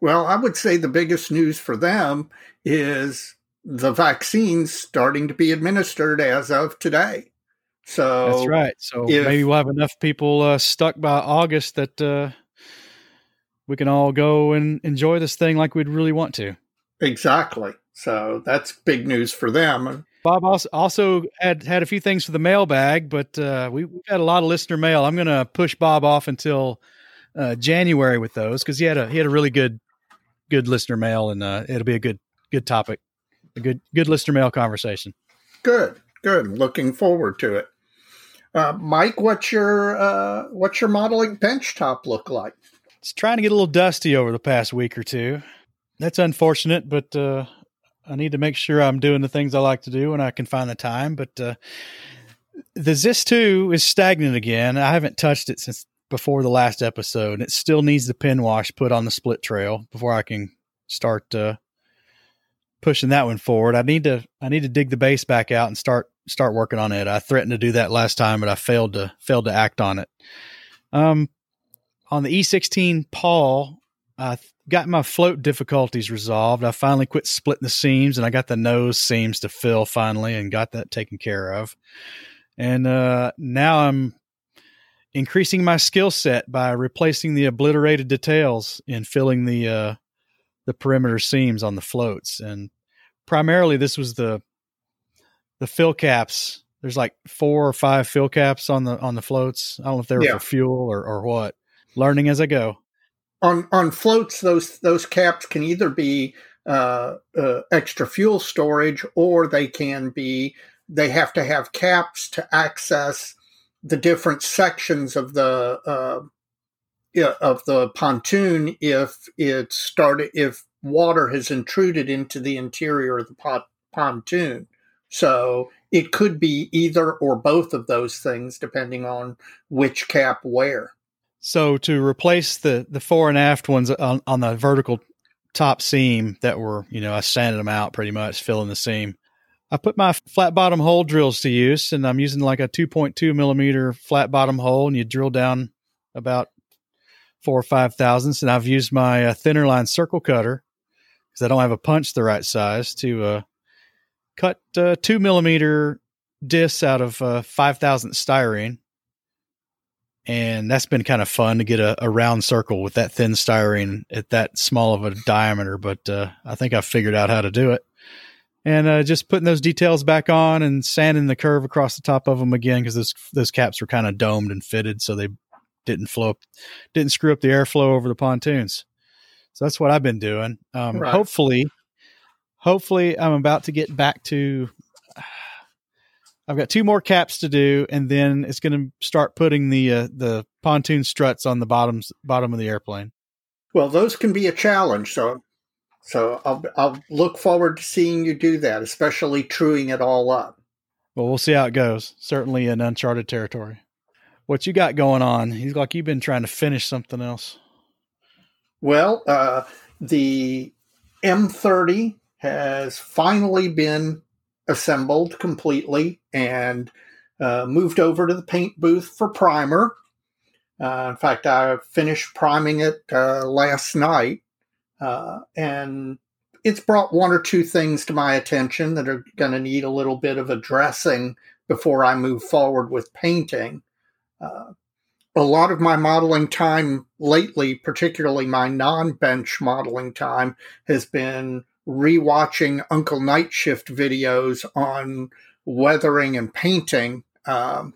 Well, I would say the biggest news for them is the vaccine's starting to be administered as of today. So that's right. So if, maybe we'll have enough people uh, stuck by August that uh, we can all go and enjoy this thing like we'd really want to. Exactly. So that's big news for them. Bob also, also had had a few things for the mailbag, but uh, we, we had a lot of listener mail. I'm going to push Bob off until uh, January with those because he had a he had a really good good listener mail, and uh, it'll be a good good topic a good good listener mail conversation. Good, good. Looking forward to it. Uh, Mike, what's your uh, what's your modeling bench top look like? It's trying to get a little dusty over the past week or two. That's unfortunate, but uh, I need to make sure I'm doing the things I like to do when I can find the time. But uh, the Zis 2 is stagnant again. I haven't touched it since before the last episode, it still needs the pin wash put on the split trail before I can start uh, pushing that one forward. I need to I need to dig the base back out and start start working on it. I threatened to do that last time, but I failed to failed to act on it. Um, on the E16 Paul, I got my float difficulties resolved. I finally quit splitting the seams, and I got the nose seams to fill finally, and got that taken care of. And uh, now I'm increasing my skill set by replacing the obliterated details and filling the uh, the perimeter seams on the floats, and primarily this was the the fill caps. There's like four or five fill caps on the on the floats. I don't know if they're yeah. for fuel or, or what. Learning as I go. On on floats, those those caps can either be uh, uh, extra fuel storage, or they can be they have to have caps to access the different sections of the uh, of the pontoon if it started if water has intruded into the interior of the pontoon. So it could be either or both of those things depending on which cap where. So to replace the the fore and aft ones on, on the vertical top seam that were, you know, I sanded them out pretty much, filling the seam. I put my flat bottom hole drills to use, and I'm using like a 2.2 millimeter flat bottom hole, and you drill down about four or five thousandths. And I've used my uh, thinner line circle cutter because I don't have a punch the right size to uh, cut uh, two millimeter discs out of uh, five thousandth styrene. And that's been kind of fun to get a, a, round circle with that thin styrene at that small of a diameter. But uh, I think I've figured out how to do it and uh, just putting those details back on and sanding the curve across the top of them again because those those caps were kind of domed and fitted, so they didn't flow up, didn't screw up the airflow over the pontoons. So that's what I've been doing. Um, right. Hopefully, hopefully, I'm about to get back to. I've got two more caps to do, and then it's going to start putting the uh, the pontoon struts on the bottoms bottom of the airplane. Well, those can be a challenge. So so I'll I'll look forward to seeing you do that, especially truing it all up. Well, we'll see how it goes. Certainly in uncharted territory. What you got going on? He's like you've been trying to finish something else. Well, uh, the M30 has finally been assembled completely and uh, moved over to the paint booth for primer. Uh, in fact, I finished priming it uh, last night uh, and it's brought one or two things to my attention that are going to need a little bit of addressing before I move forward with painting. A lot of my modeling time lately, particularly my non bench modeling time, has been rewatching Uncle Night Shift videos on weathering and painting um,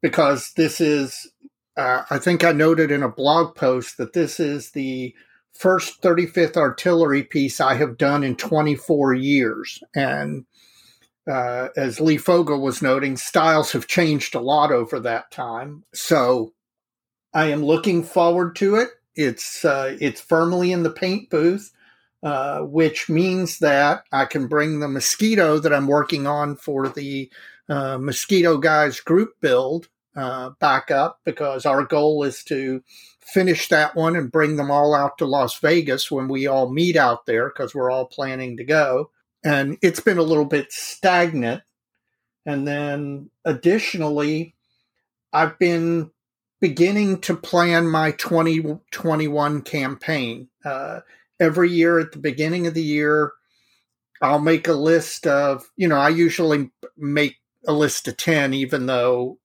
because this is, uh, I think I noted in a blog post that this is the first 35th artillery piece I have done in 24 years. And uh, as Lee Fogel was noting, styles have changed a lot over that time. So I am looking forward to it. It's uh, it's firmly in the paint booth, uh, which means that I can bring the mosquito that I'm working on for the uh, mosquito guys group build uh, back up because our goal is to finish that one and bring them all out to Las Vegas when we all meet out there because we're all planning to go. And it's been a little bit stagnant. And then additionally, I've been beginning to plan my 2021 campaign. Uh, every year at the beginning of the year, I'll make a list of, you know, I usually make a list of 10, even though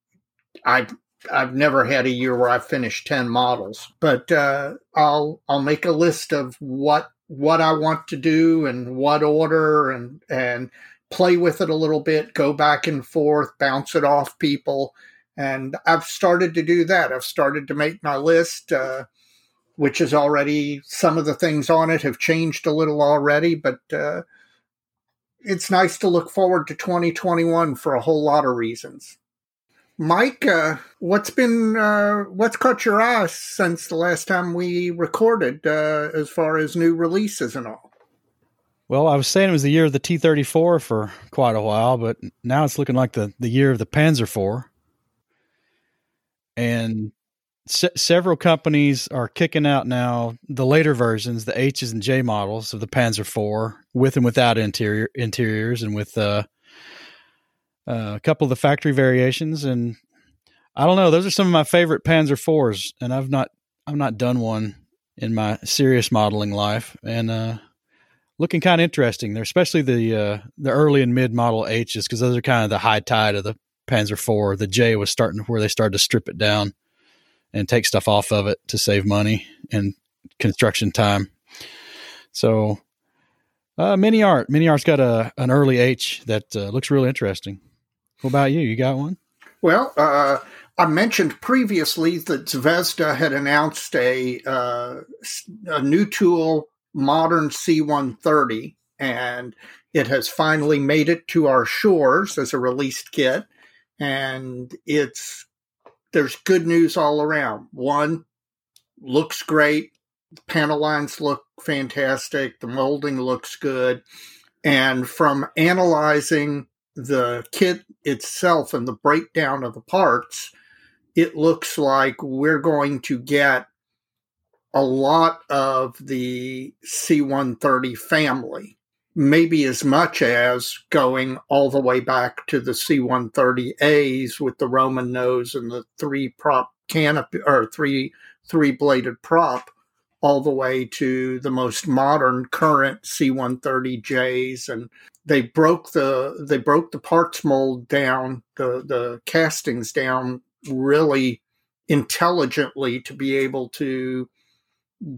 I've, I've never had a year where I finished 10 models, but uh, I'll I'll make a list of what what I want to do and what order and and play with it a little bit, go back and forth, bounce it off people. And I've started to do that. I've started to make my list, uh, which is already some of the things on it have changed a little already, but uh, it's nice to look forward to 2021 for a whole lot of reasons. Mike, uh, what's been uh, what's caught your eye since the last time we recorded, uh, as far as new releases and all? Well, I was saying it was the year of the T thirty four for quite a while, but now it's looking like the the year of the Panzer four, and se- several companies are kicking out now the later versions, the H's and J models of the Panzer four, with and without interior interiors, and with uh, uh, a couple of the factory variations, and I don't know. Those are some of my favorite Panzer fours, and I've not I've not done one in my serious modeling life, and uh, looking kind of interesting. They're especially the uh, the early and mid model H's because those are kind of the high tide of the Panzer four. The J was starting where they started to strip it down and take stuff off of it to save money and construction time. So, uh, MiniArt, Mini Art's got a an early H that uh, looks really interesting. What about you? You got one? Well, uh, I mentioned previously that Zvezda had announced a, uh, a new tool, Modern C130, and it has finally made it to our shores as a released kit. And it's there's good news all around. One, looks great. The panel lines look fantastic. The molding looks good. And from analyzing the kit itself and the breakdown of the parts, it looks like we're going to get a lot of the C130 family. maybe as much as going all the way back to the C-130As with the Roman nose and the three prop canopy or three three bladed prop all the way to the most modern current C130Js and they broke the they broke the parts mold down the the castings down really intelligently to be able to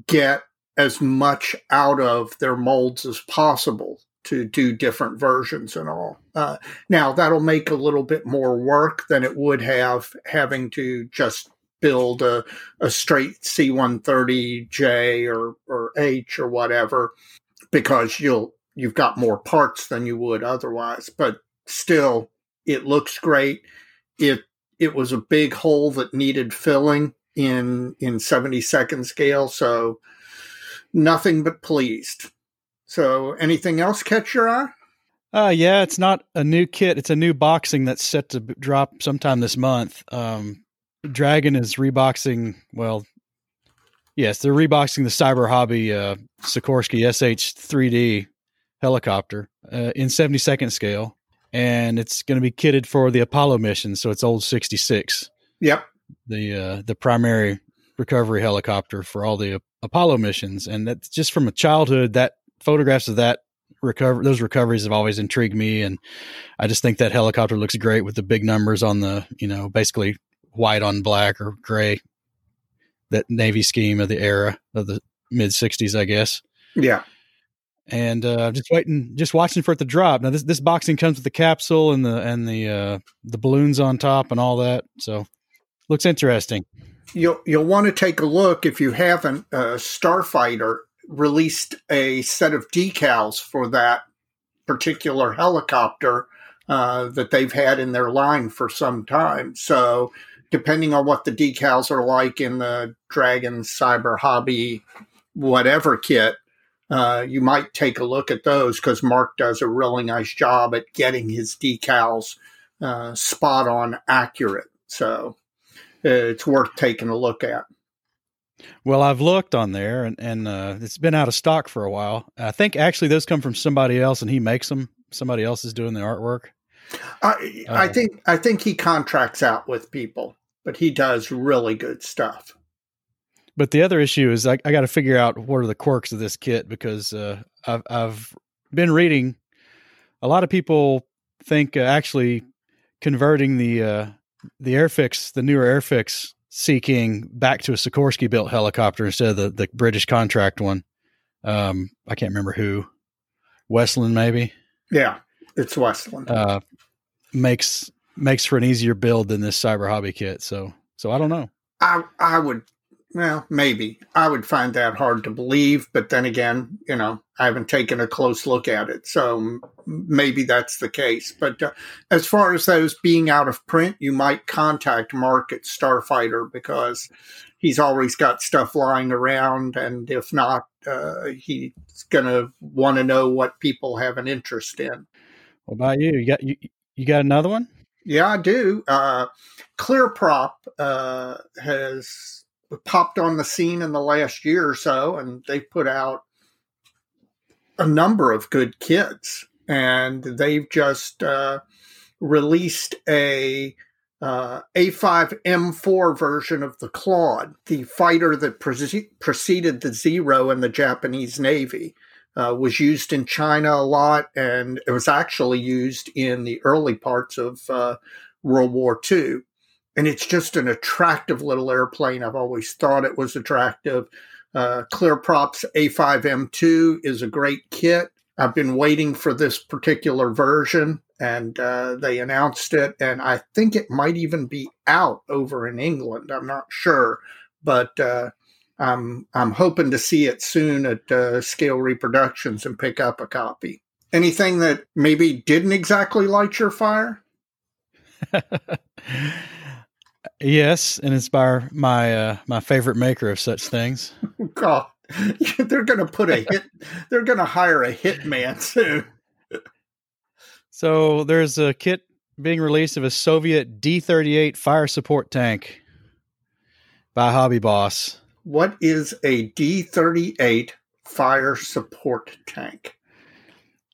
get as much out of their molds as possible to do different versions and all. Uh, now that'll make a little bit more work than it would have having to just build a, a straight C130J or, or H or whatever, because you'll, you've got more parts than you would otherwise, but still it looks great. It, it was a big hole that needed filling in, in 70 second scale. So nothing but pleased. So anything else catch your eye? Uh, yeah, it's not a new kit. It's a new boxing that's set to drop sometime this month. Um, Dragon is reboxing. Well, yes, they're reboxing the Cyber Hobby uh, Sikorsky SH 3D helicopter uh, in 72nd scale, and it's going to be kitted for the Apollo mission. So it's old 66. Yep. The uh, the primary recovery helicopter for all the Apollo missions, and that's just from a childhood. That photographs of that recover those recoveries have always intrigued me, and I just think that helicopter looks great with the big numbers on the you know basically white on black or gray, that navy scheme of the era of the mid '60s, I guess. Yeah. And uh, just waiting, just watching for it to drop. Now this this boxing comes with the capsule and the and the uh, the balloons on top and all that. So looks interesting. You'll you'll want to take a look if you haven't. Uh, Starfighter released a set of decals for that particular helicopter uh, that they've had in their line for some time. So depending on what the decals are like in the Dragon Cyber Hobby whatever kit, uh, you might take a look at those because Mark does a really nice job at getting his decals uh, spot on accurate. So uh, it's worth taking a look at. Well, I've looked on there and, and uh, it's been out of stock for a while. I think actually those come from somebody else and he makes them. Somebody else is doing the artwork. I, I uh, think I think he contracts out with people but he does really good stuff. But the other issue is I, I got to figure out what are the quirks of this kit because uh, I've, I've been reading. A lot of people think uh, actually converting the uh, the Airfix, the newer Airfix Sea King, back to a Sikorsky built helicopter instead of the, the British contract one. Um, I can't remember who, Westland maybe. Yeah, it's Westland. Uh, makes makes for an easier build than this cyber hobby kit. So so I don't know. I I would well maybe I would find that hard to believe, but then again, you know, I haven't taken a close look at it, so maybe that's the case. But uh, as far as those being out of print, you might contact Mark at Starfighter because he's always got stuff lying around, and if not, uh, he's gonna want to know what people have an interest in. What about you? You got you, you got another one? Yeah, I do. Uh, ClearProp uh, has popped on the scene in the last year or so, and they put out a number of good kits. And they've just uh, released a uh, A5M4 version of the Claude, the fighter that pre- preceded the Zero in the Japanese Navy uh, was used in China a lot, and it was actually used in the early parts of uh, World War II. And it's just an attractive little airplane. I've always thought it was attractive. Uh, ClearProp's A5M2 is a great kit. I've been waiting for this particular version, and uh, they announced it, and I think it might even be out over in England. I'm not sure, but uh, I'm I'm hoping to see it soon at uh, Scale Reproductions and pick up a copy. Anything that maybe didn't exactly light your fire? [LAUGHS] yes, and inspire my uh, my favorite maker of such things. [LAUGHS] God, [LAUGHS] they're going to put a hit. they're going to hire a hitman soon. so there's a kit being released of a Soviet D-38 fire support tank by Hobby Boss. What is a D 38 fire support tank?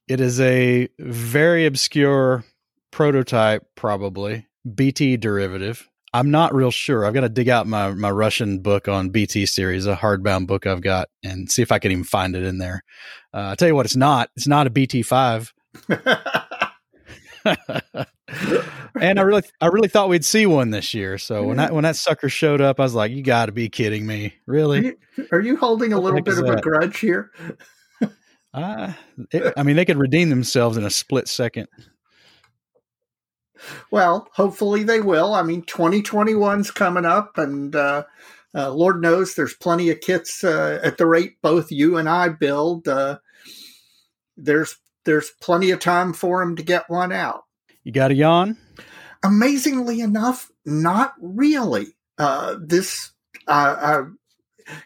It is a very obscure prototype, probably BT derivative. I'm not real sure. I've got to dig out my, my Russian book on BT series, a hardbound book I've got, and see if I can even find it in there. Uh, I tell you what, it's not. It's not a BT five. [LAUGHS] [LAUGHS] and I really, I really thought we'd see one this year. So when that when that sucker showed up, I was like, "You got to be kidding me, really?" Are you, are you holding a little bit of that? a grudge here? uh, it, I mean, they could redeem themselves in a split second. Well, hopefully they will. I mean, 2021's coming up, and uh, uh, Lord knows there's plenty of kits uh, at the rate both you and I build. Uh, there's there's plenty of time for them to get one out. You got a yawn? Amazingly enough, not really. Uh, this, uh, uh,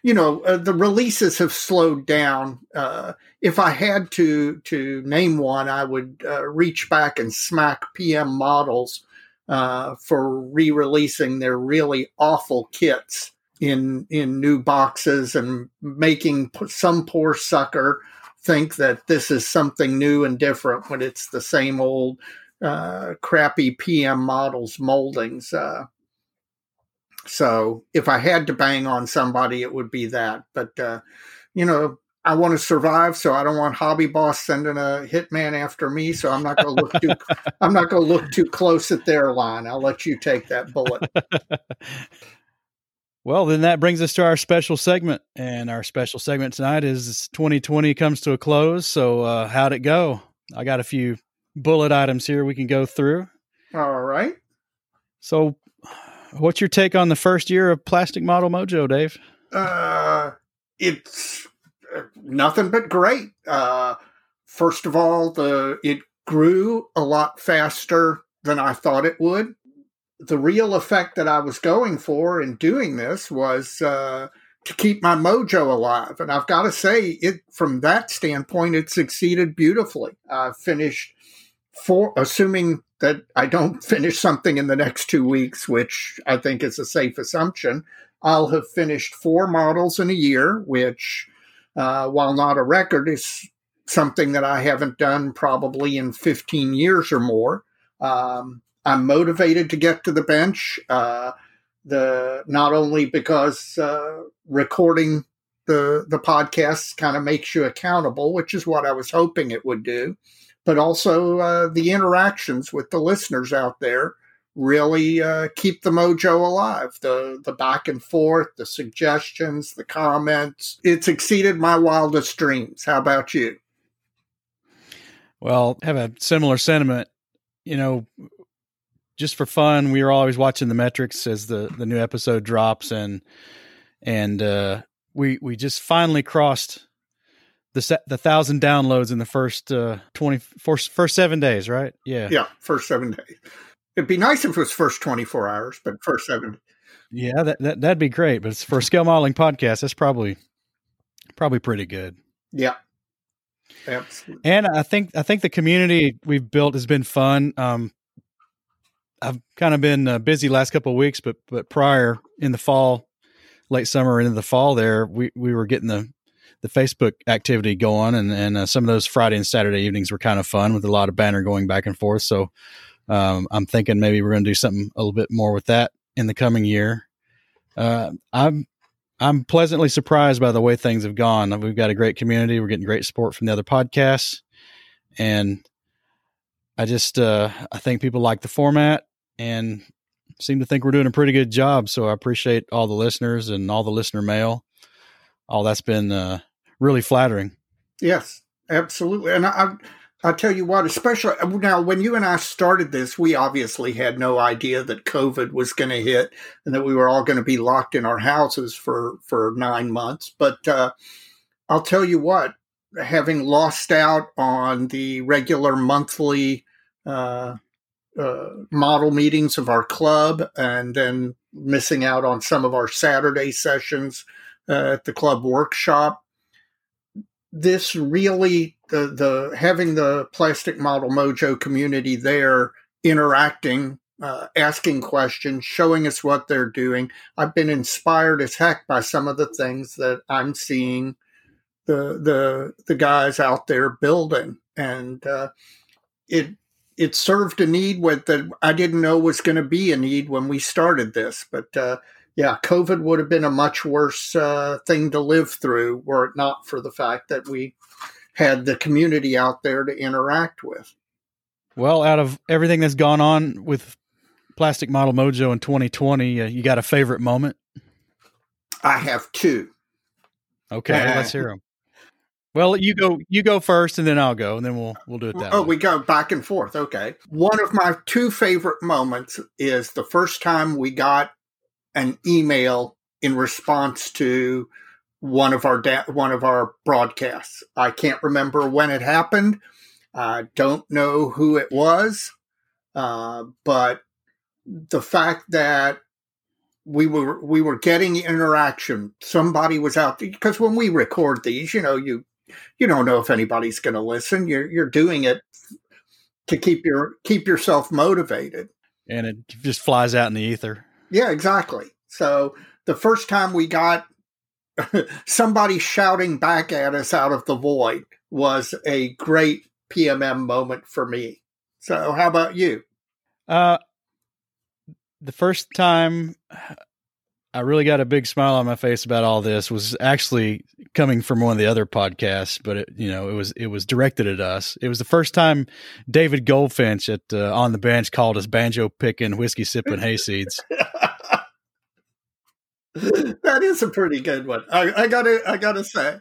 you know, uh, the releases have slowed down. Uh, if I had to to name one, I would uh, reach back and smack PM models for re-releasing their really awful kits in in new boxes and making some poor sucker think that this is something new and different when it's the same old uh, crappy PM models moldings. Uh, so if I had to bang on somebody, it would be that. But uh, you know, I want to survive, so I don't want Hobby Boss sending a hitman after me. So I'm not going to look too. [LAUGHS] I'm not going to look too close at their line. I'll let you take that bullet. [LAUGHS] Well, then that brings us to our special segment. And our special segment tonight is 2020 comes to a close. So, uh, how'd it go? I got a few bullet items here we can go through. All right. So, what's your take on the first year of Plastic Model Mojo, Dave? Uh, it's uh, nothing but great. Uh, first of all, the it grew a lot faster than I thought it would the real effect that I was going for in doing this was uh, to keep my mojo alive. And I've got to say, it from that standpoint, it succeeded beautifully. I finished four, assuming that I don't [LAUGHS] finish something in the next two weeks, which I think is a safe assumption. I'll have finished four models in a year, which, uh, while not a record, is something that I haven't done probably in 15 years or more. Um, I'm motivated to get to the bench. Uh, the not only because uh, recording the the podcast kind of makes you accountable, which is what I was hoping it would do, but also uh, the interactions with the listeners out there really uh, keep the mojo alive. The the back and forth, the suggestions, the comments. It's exceeded my wildest dreams. How about you? Well, I have a similar sentiment. You know, just for fun, we were always watching the metrics as the the new episode drops, and and uh, we we just finally crossed the the thousand downloads in the first uh, twenty first, first seven days, right? Yeah, yeah, first seven days. It'd be nice if it was first twenty four hours, but first seven. Yeah, that, that that'd be great. But for a scale modeling podcast, that's probably probably pretty good. Yeah. Absolutely. And I think I think the community we've built has been fun. Um, I've kind of been uh, busy last couple of weeks, but but prior in the fall, late summer into the fall, there we we were getting the the Facebook activity going, and and uh, some of those Friday and Saturday evenings were kind of fun with a lot of banner going back and forth. So um, I'm thinking maybe we're going to do something a little bit more with that in the coming year. Uh, I'm I'm pleasantly surprised by the way things have gone. We've got a great community. We're getting great support from the other podcasts, and I just uh, I think people like the format and seem to think we're doing a pretty good job. So I appreciate all the listeners and all the listener mail. All that's been uh, really flattering. Yes, absolutely. And I, I, tell you what, especially now when you and I started this, we obviously had no idea that COVID was going to hit and that we were all going to be locked in our houses for for nine months. But uh, I'll tell you what, having lost out on the regular monthly. Uh, uh, model meetings of our club and then missing out on some of our Saturday sessions uh, at the club workshop. This really the the having the plastic model mojo community there interacting, uh, asking questions, showing us what they're doing. I've been inspired as heck by some of the things that I'm seeing the the the guys out there building, and uh, it it served a need with that I didn't know was going to be a need when we started this. But uh, yeah, COVID would have been a much worse uh, thing to live through were it not for the fact that we had the community out there to interact with. Well, out of everything that's gone on with Plastic Model Mojo in 2020, uh, you got a favorite moment? I have two. Okay, well, let's hear them. Well, you go you go first and then I'll go and then we'll we'll do it that Oh, way. we go back and forth. Okay. One of my two favorite moments is the first time we got an email in response to one of our da- one of our broadcasts. I can't remember when it happened. I don't know who it was, uh, but the fact that we were we were getting interaction. Somebody was out there because when we record these, you know, you you don't know if anybody's going to listen. You're you're doing it to keep your keep yourself motivated. and it just flies out in the ether. Yeah, exactly. So the first time we got [LAUGHS] somebody shouting back at us out of the void was a great PMM moment for me. So how about you? Uh, the first time I really got a big smile on my face about all this was actually coming from one of the other podcasts, but it, you know, it was it was directed at us. It was the first time David Goldfinch at uh, on the bench called us banjo picking, whiskey sipping hayseeds. [LAUGHS] that is a pretty good one. I, I gotta I gotta say.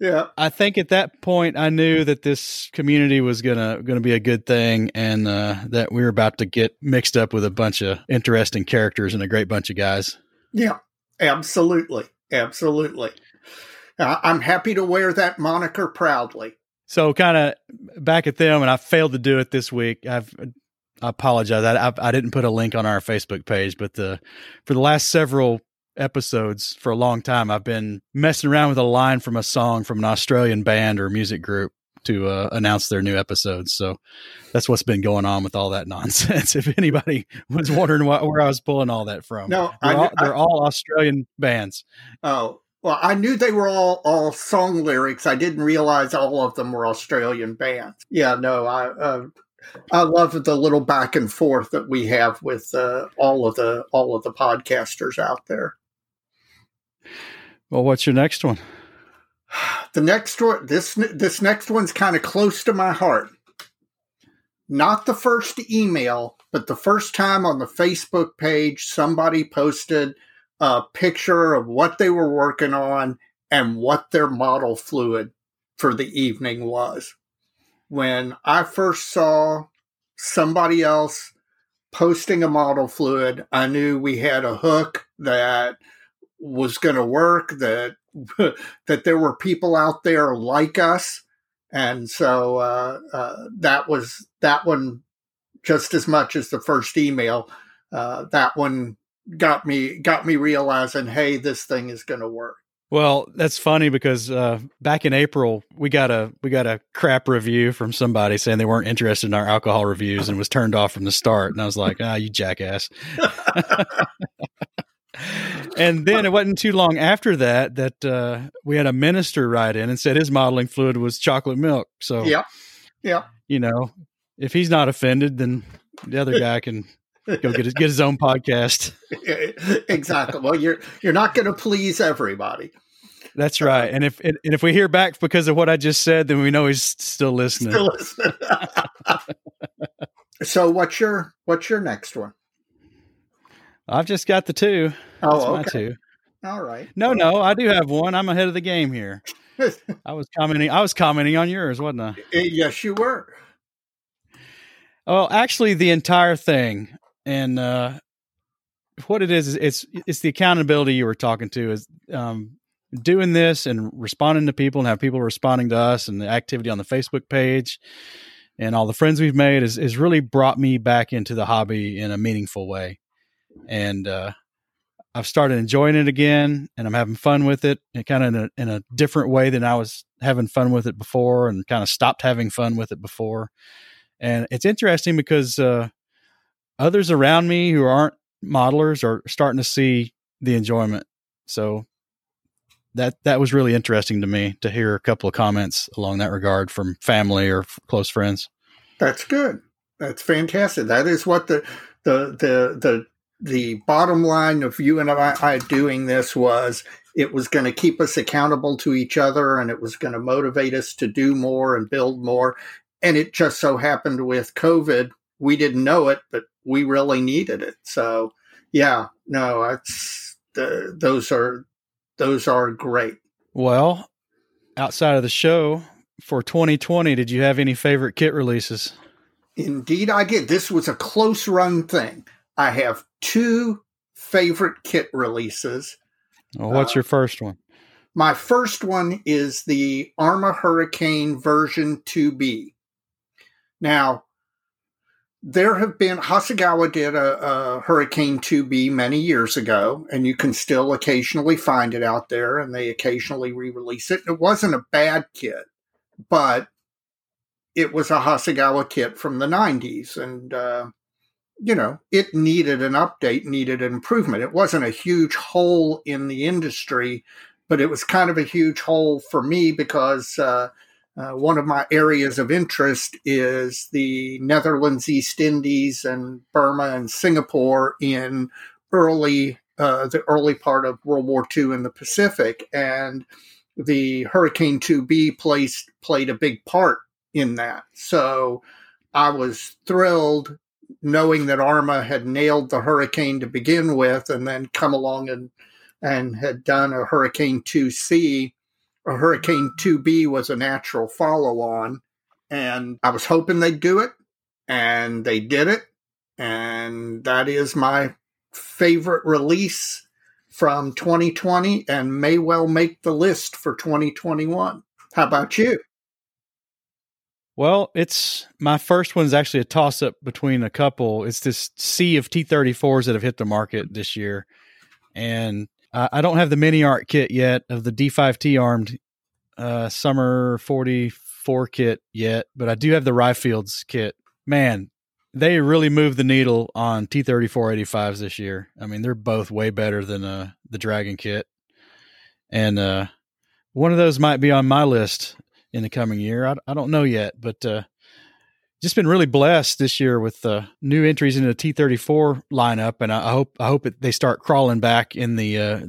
Yeah. I think at that point I knew that this community was gonna gonna be a good thing, and uh, that we were about to get mixed up with a bunch of interesting characters and a great bunch of guys. Yeah, absolutely. Absolutely. I'm happy to wear that moniker proudly. So, kind of back at them, and I failed to do it this week. I've I apologize. I, I, I didn't put a link on our Facebook page, but the for the last several episodes for a long time, I've been messing around with a line from a song from an Australian band or music group to uh, announce their new episodes. So that's what's been going on with all that nonsense. [LAUGHS] if anybody was wondering what, where I was pulling all that from, No, they're, I, all, they're all Australian bands. oh well, I knew they were all all song lyrics. I didn't realize all of them were Australian bands. Yeah, no, I uh, I love the little back and forth that we have with uh, all of the all of the podcasters out there. Well, what's your next one? [SIGHS] The next one, this this next one's kind of close to my heart. Not the first email, but the first time on the Facebook page somebody posted a picture of what they were working on and what their model fluid for the evening was. When I first saw somebody else posting a model fluid, I knew we had a hook that was going to work that [LAUGHS] that there were people out there like us. And so uh, uh, that was that one just as much as the first email uh, that one got me got me realizing hey this thing is going to work. Well, that's funny because uh, back in April we got a we got a crap review from somebody saying they weren't interested in our alcohol reviews and was turned off from the start, and I was like, ah, you jackass. [LAUGHS] [LAUGHS] and then it wasn't too long after that that uh, we had a minister write in and said his modeling fluid was chocolate milk. So yeah yeah you know, if he's not offended, then the other guy can go get his, get his own podcast. [LAUGHS] exactly well you're you're not going to please everybody That's right. And if and if we hear back because of what I just said, then we know he's still listening. Still listening. [LAUGHS] so what's your what's your next one? I've just got the two. That's Oh, my two. All right. No, no, I do have one. I'm ahead of the game here. [LAUGHS] I was commenting. I was commenting on yours, wasn't I? yes, you were. Oh, actually, the entire thing, and uh, what it is is it's it's the accountability you were talking to is um, doing this and responding to people and have people responding to us and the activity on the Facebook page and all the friends we've made is is really brought me back into the hobby in a meaningful way, and uh, I've started enjoying it again, and I'm having fun with it, and kind of in a, in a different way than I was having fun with it before, and kind of stopped having fun with it before. And it's interesting because uh, others around me who aren't modelers are starting to see the enjoyment. So that that was really interesting to me to hear a couple of comments along that regard from family or f- close friends. That's good. That's fantastic. That is what the the the the the bottom line of you and I, doing this was it was going to keep us accountable to each other and it was going to motivate us to do more and build more. And it just so happened with COVID, we didn't know it, but we really needed it. So yeah, no, that's the, those are those are great. Well, outside of the show for 2020, did you have any favorite kit releases? Indeed, I did. This was a close run thing. I have two favorite kit releases. Well, what's uh, your first one? My first one is the Arma Hurricane version 2B. Now, there have been Hasegawa did a, a, Hurricane 2B many years ago, and you can still occasionally find it out there, and they occasionally re-release it. It wasn't a bad kit, but it was a Hasegawa kit from the 90s, and uh, you know it needed an update, needed improvement. It wasn't a huge hole in the industry, but it was kind of a huge hole for me because. Uh, uh, one of my areas of interest is the Netherlands, East Indies, and Burma and Singapore in early uh, the early part of World War II in the Pacific, and the Hurricane 2B placed, played a big part in that. So I was thrilled knowing that Arma had nailed the hurricane to begin with, and then come along and and had done a Hurricane 2C a Hurricane 2B was a natural follow on. And I was hoping they'd do it, and they did it. And that is my favorite release from 2020 and may well make the list for 2021. How about you? Well, it's my first one's actually a toss up between a couple. It's this sea of T34s that have hit the market this year. And uh, I don't have the MiniArt kit yet of the D5T armed uh, summer 44 kit yet, but I do have the Ryefields kit. Man, they really moved the needle on T3485s this year. I mean, they're both way better than uh, the Dragon kit. And uh, one of those might be on my list in the coming year. I, I don't know yet, but uh, just been really blessed this year with the new entries in the T34 lineup, and I, I hope I hope it, they start crawling back in the uh,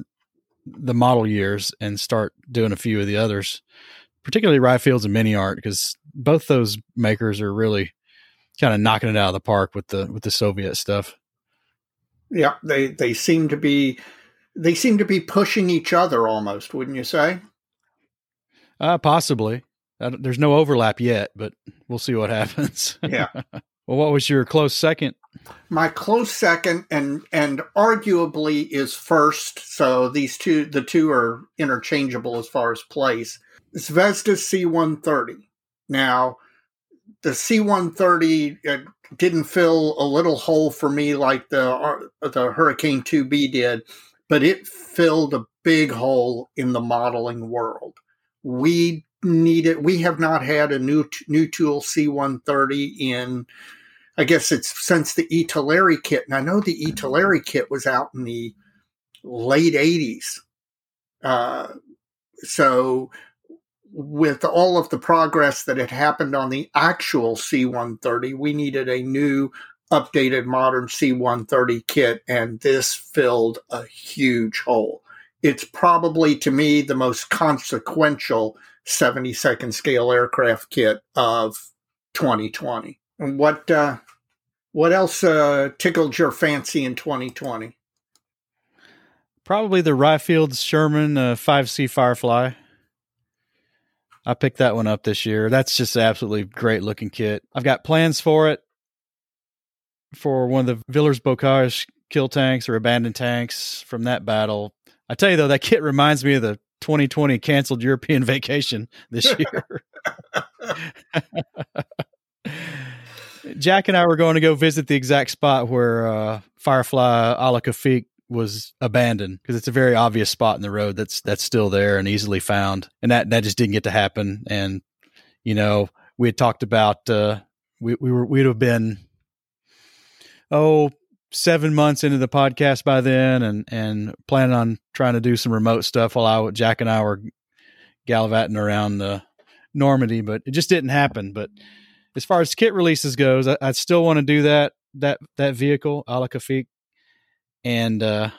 the model years and start doing a few of the others, particularly Ryefields and MiniArt, because both those makers are really kind of knocking it out of the park with the with the Soviet stuff. Yeah, they they seem to be they seem to be pushing each other almost, wouldn't you say? Uh, possibly. There's no overlap yet, but we'll see what happens. [LAUGHS] Yeah. well, what was your close second? My close second and and arguably is first. So these two, the two are interchangeable as far as place. Zvezda C130. Now, the C130 didn't fill a little hole for me like the uh, the Hurricane 2B did, but it filled a big hole in the modeling world. We needed. We have not had a new new tool C130 in I guess it's since the E. Kit, and I know the E. Kit was out in the late '80s. Uh, so, with all of the progress that had happened on the actual C-130, we needed a new, updated, modern C-130 kit, and this filled a huge hole. It's probably, to me, the most consequential 72nd scale aircraft kit of 2020. And what uh, what else uh, tickled your fancy in 2020? Probably the Ryefields Sherman uh, 5C Firefly. I picked that one up this year. That's just absolutely great looking kit. I've got plans for it for one of the Villers Bocage kill tanks or abandoned tanks from that battle. I tell you though, that [LAUGHS] kit reminds me of the 2020 canceled European [LAUGHS] vacation this [LAUGHS] year. Jack and I were going to go visit the exact spot where uh, Firefly Ala Kafik was abandoned because it's a very obvious spot in the road that's that's still there and easily found, and that that just didn't get to happen. And you know, we had talked about uh, we we were we'd have been oh seven months into the podcast by then, and and planning on trying to do some remote stuff while I Jack and I were gallivanting around the Normandy, but it just didn't happen. But as far as kit releases goes, I, I still want to do that that that vehicle, Al Kafiq, and uh,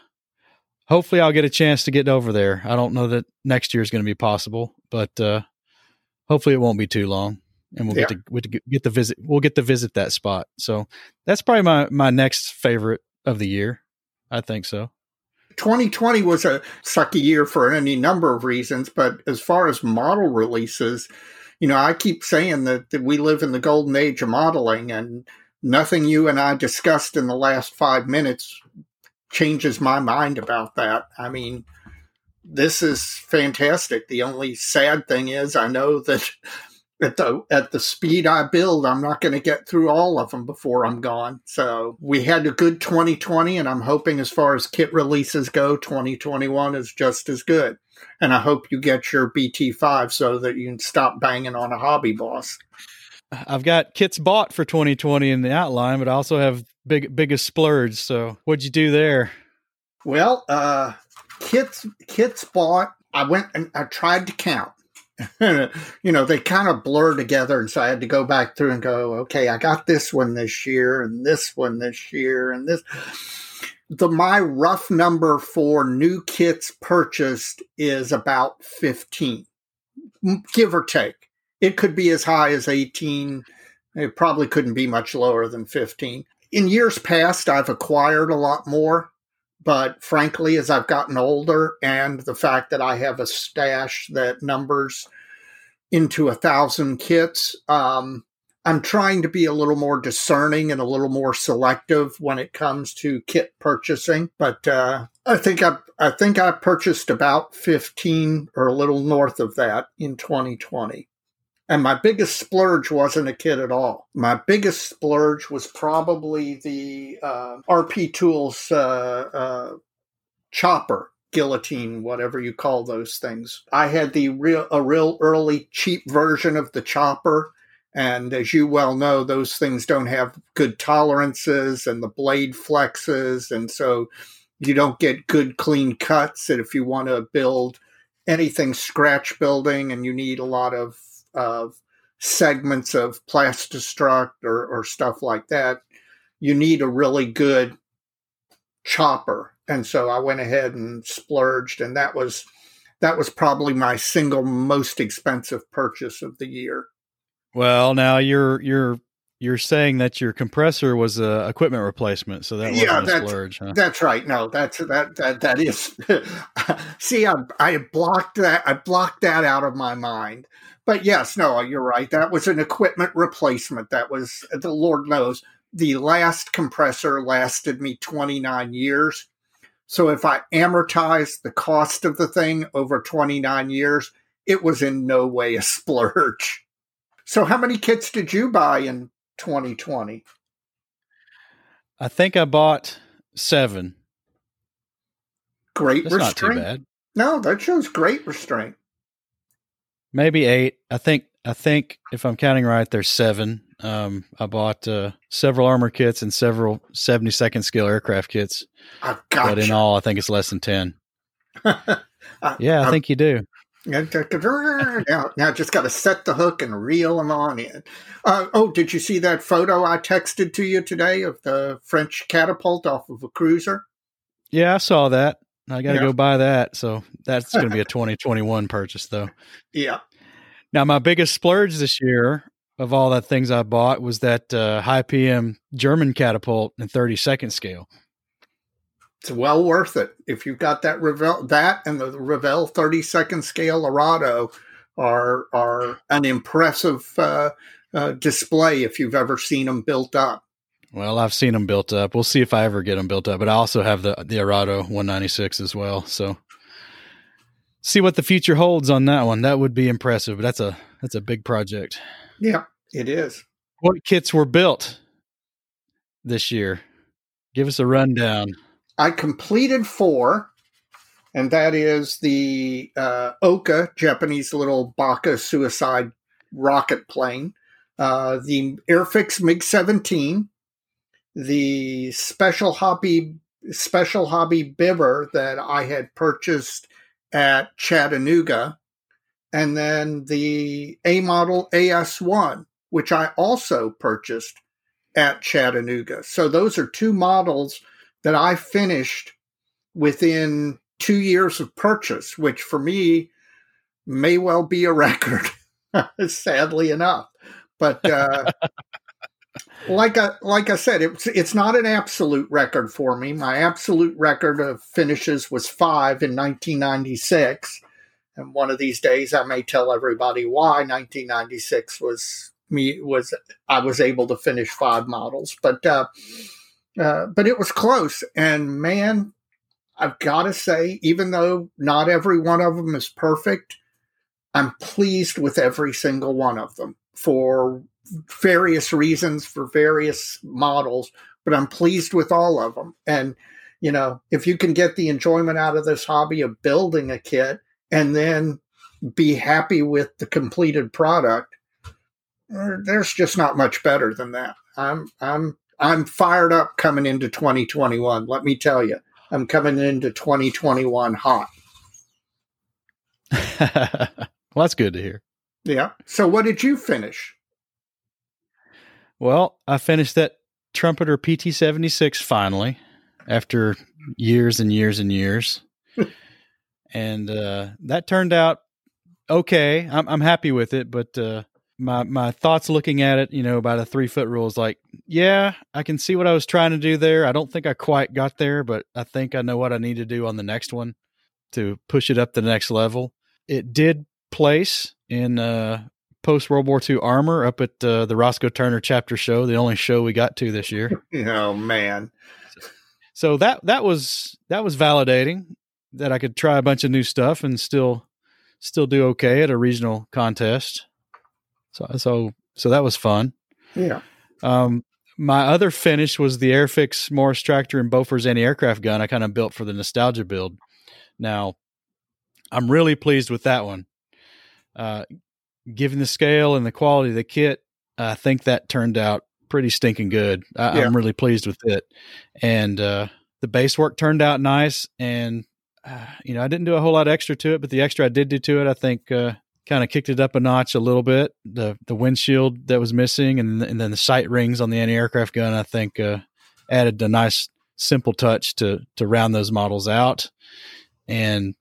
hopefully I'll get a chance to get over there. I don't know that next year is going to be possible, but uh, hopefully it won't be too long, and we'll yeah. get to we'll get the visit. We'll get to visit that spot. So that's probably my my next favorite of the year. I think so. 2020 was a sucky year for any number of reasons, but as far as model releases, you know, I keep saying that, that we live in the golden age of modeling, and nothing you and I discussed in the last five minutes changes my mind about that. I mean, this is fantastic. The only sad thing is, I know that at the at the speed I build, I'm not going to get through all of them before I'm gone. So we had a good 2020, and I'm hoping as far as kit releases go, 2021 is just as good. And I hope you get your BT5 so that you can stop banging on a hobby boss. I've got kits bought for 2020 in the outline, but I also have big biggest splurge. So what'd you do there? Well, uh, kits kits bought. I went and I tried to count. [LAUGHS] you know, they kind of blur together, and so I had to go back through and go, okay, I got this one this year, and this one this year, and this. The my rough number for new kits purchased is about fifteen, give or take. It could be as high as eighteen. It probably couldn't be much lower than fifteen. In years past, I've acquired a lot more but frankly, as I've gotten older and the fact that I have a stash that numbers into a thousand kits, um, I'm trying to be a little more discerning and a little more selective when it comes to kit purchasing. But uh, I think I I think I purchased about 15 or a little north of that in 2020. And my biggest splurge wasn't a kit at all. My biggest splurge was probably the uh, RP Toolz uh, uh, chopper, guillotine, whatever you call those things. I had the real a real early cheap version of the chopper. And as you well know, those things don't have good tolerances and the blade flexes. And so you don't get good clean cuts. And if you want to build anything scratch building and you need a lot of of segments of plastistruct or, or stuff like that, you need a really good chopper. And so I went ahead and splurged, and that was that was probably my single most expensive purchase of the year. Well, now you're you're you're saying that your compressor was a equipment replacement, so that yeah, that's, splurge, huh? That's right. No, that's that that that is. [LAUGHS] see, I I blocked that. I blocked that out of my mind. But yes, no, you're right. That was an equipment replacement. That was the Lord knows the last compressor lasted me 29 years. So if I amortized the cost of the thing over 29 years, it was in no way a [LAUGHS] splurge. So how many kits did you buy in 2020? I think I bought seven. Great That's restraint. Not too bad. No, that shows great restraint maybe eight. I think I think if I'm counting right, there's seven. Um, I bought uh, several armor kits and several 72nd scale aircraft kits. I got but in all, I think it's less than ten. [LAUGHS] yeah, I, I think you do. now, now just got to set the hook and reel them on in. Uh, oh, did you see that photo I texted to you today of the French catapult off of a cruiser? Yeah, I saw that. I got to yeah. go buy that. So that's going to be a 2021 purchase, though. [LAUGHS] Yeah. Now, my biggest splurge this year of all the things I bought was that uh, high PM German catapult in 30 second scale. It's well worth it. If you've got that Revell, that and the Revell 30 second scale Arado are are an impressive uh, uh, display if you've ever seen them built up. Well, I've seen them built up. We'll see if I ever get them built up. But I also have the the Arado 196 as well. So see what the future holds on that one. That would be impressive. But that's a that's a big project. Yeah, it is. What kits were built this year? Give us a rundown. I completed four, and that is the uh, Oka Japanese little Baka suicide rocket plane, uh, the Airfix MiG 17, the special hobby special hobby Biber that I had purchased at Chattanooga, and then the A model AS1, which I also purchased at Chattanooga. So those are two models that I finished within two years of purchase, which for me may well be a [LAUGHS] record, sadly enough. But uh, like I like I said, it's it's not an absolute record for me. My absolute record of finishes was five in 1996, and one of these days I may tell everybody why 1996 was me was I was able to finish five models, but uh, uh, but it was close. And man, I've got to say, even though not every one of them is perfect, I'm pleased with every single one of them for various reasons, for various models. But I'm pleased with all of them. And you know, if you can get the enjoyment out of this hobby of building a kit and then be happy with the completed product, er, there's just not much better than that. I'm I'm I'm fired up coming into 2021. Let me tell you, I'm coming into 2021 hot. [LAUGHS] well, that's good to hear. Yeah. So, what did you finish? Well, I finished that trumpeter PT76 finally after years and years and years. [LAUGHS] and uh, that turned out okay. I'm, I'm happy with it, but uh, my my thoughts looking at it, you know, about a three foot rule is like, yeah, I can see what I was trying to do there. I don't think I quite got there, but I think I know what I need to do on the next one to push it up to the next level. It did place in uh, post World War II armor up at uh, the Roscoe Turner chapter show, the only show we got to this year. [LAUGHS] oh man! So that that was that was validating that I could try a bunch of new stuff and still still do okay at a regional contest. So so so that was fun. Yeah. Um, my other finish was the Airfix Morris Tractor and Bofors anti-aircraft gun I kind of built for the nostalgia build. Now, I'm really pleased with that one. Uh, given the scale and the quality of the kit, I think that turned out pretty stinking good. I, am really pleased with it, and uh, the base work turned out nice. And uh, you know, I didn't do a whole lot extra to it, but the extra I did do to it, I think, uh, kind of kicked it up a notch a little bit. The the windshield that was missing, and and then the sight rings on the anti aircraft gun, I think uh, added a nice simple touch to to round those models out. And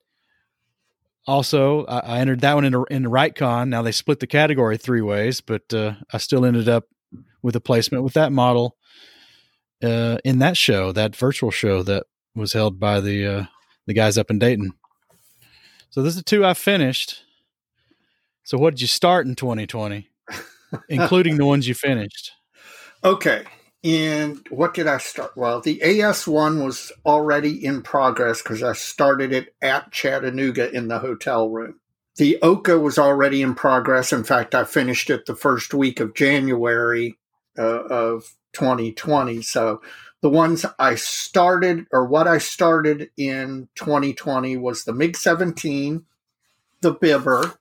also, I, I entered that one in in the Write-Con. Now they split the category three ways, but uh, I still ended up with a placement with that model uh, in that show, that virtual show that was held by the uh, the guys up in Dayton. So this is the two I finished. So what did you start in 2020, [LAUGHS] including the ones you finished? Okay. And what did I start? Well, the AS1 was already in progress because I started it at Chattanooga in the hotel room. The Oka was already in progress. In fact, I finished it the first week of January uh, of 2020. So the ones I started, or what I started in 2020, was the MiG 17, the Biber,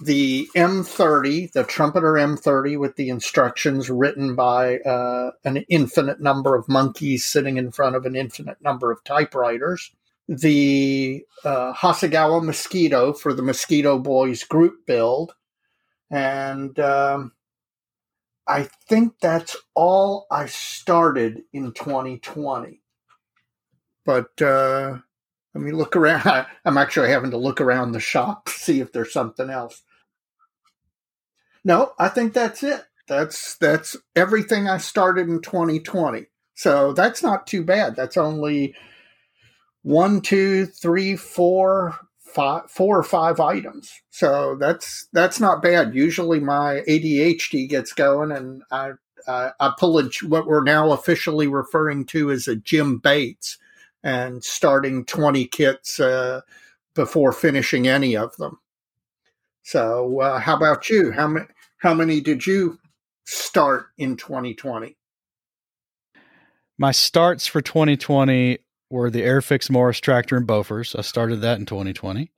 the M30, the Trumpeter M30 with the instructions written by uh, an infinite number of monkeys sitting in front of an infinite number of typewriters, the uh, Hasegawa Mosquito for the Mosquito Boys group build, and um, I think that's all I started in 2020. But uh, let me look around. [LAUGHS] I'm actually having to look around the shop to see if there's something else. No, I think that's it. That's that's everything I started in 2020. So that's not too bad. That's only one, two, three, four, five, four or five items. So that's that's not bad. Usually my ADHD gets going, and I I, I pull a, what we're now officially referring to as a Jim Bates, and starting 20 kits uh, before finishing any of them. So, uh, how about you? How many how many did you start in 2020? My starts for 2020 were the Airfix Morris tractor and Bofors. I started that in 2020.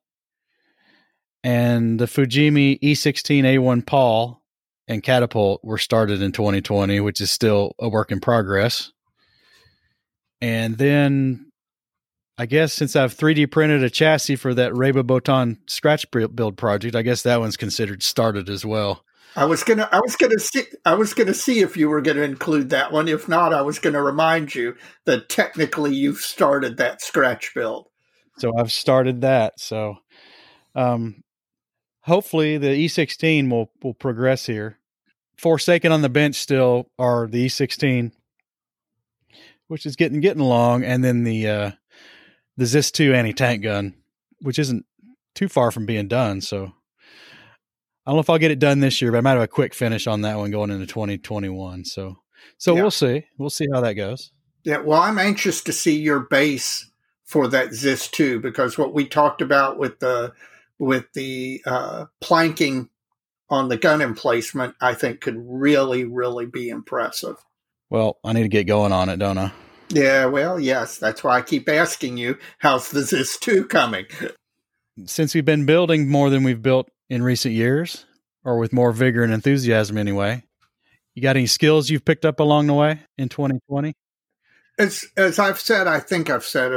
And the Fujimi E16A1 Paul and Catapult were started in 2020, which is still a work in progress. And then I guess since I've 3D printed a chassis for that Rába Botond scratch build project, I guess that one's considered started as well. I was gonna, I was gonna see, I was gonna see if you were gonna include that one. If not, I was gonna remind you that technically you've started that scratch build. So I've started that. So, um, hopefully the E16 will will progress here. Forsaken on the bench still are the E16, which is getting getting along, and then the uh, the Zis 2 anti tank gun, which isn't too far from being done. So I don't know if I'll get it done this year, but I might have a quick finish on that one going into 2021. So so yeah. we'll see. We'll see how that goes. Yeah, well, I'm anxious to see your base for that Zis 2 because what we talked about with the with the uh, planking on the gun emplacement, I think could really, really be impressive. Well, I need to get going on it, don't I? Yeah, well, yes. That's why I keep asking you, how's the Zis 2 coming? Since we've been building more than we've built in recent years, or with more vigor and enthusiasm anyway, you got any skills you've picked up along the way in 2020? As, as I've said, I think I've said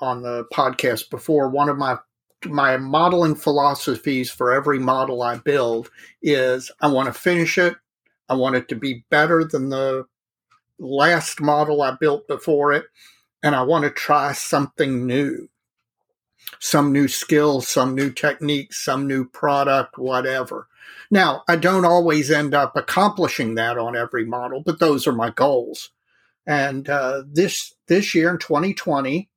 on the podcast before, one of my my modeling philosophies for every model I build is I want to finish it. I want it to be better than the last model I built before it. And I want to try something new, some new skills, some new techniques, some new product, whatever. Now, I don't always end up accomplishing that on every model, but those are my goals. And uh, this this year in 2020,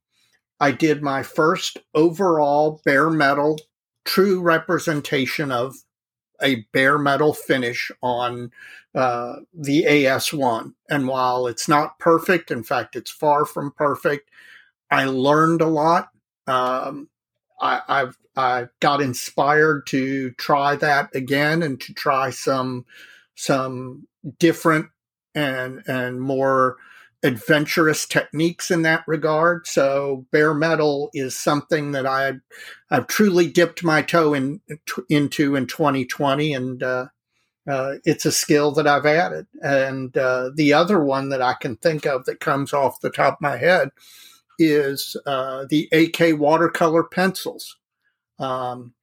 I did my first overall bare metal true representation of a bare metal finish on uh, the AS1. And while it's not perfect, in fact, it's far from perfect, I learned a lot. Um, I, I've I got inspired to try that again and to try some some different and and more adventurous techniques in that regard. So bare metal is something that I I've truly dipped my toe in into in 2020, and uh, uh, it's a skill that I've added. And uh, the other one that I can think of that comes off the top of my head is uh, the AK watercolor pencils. Um,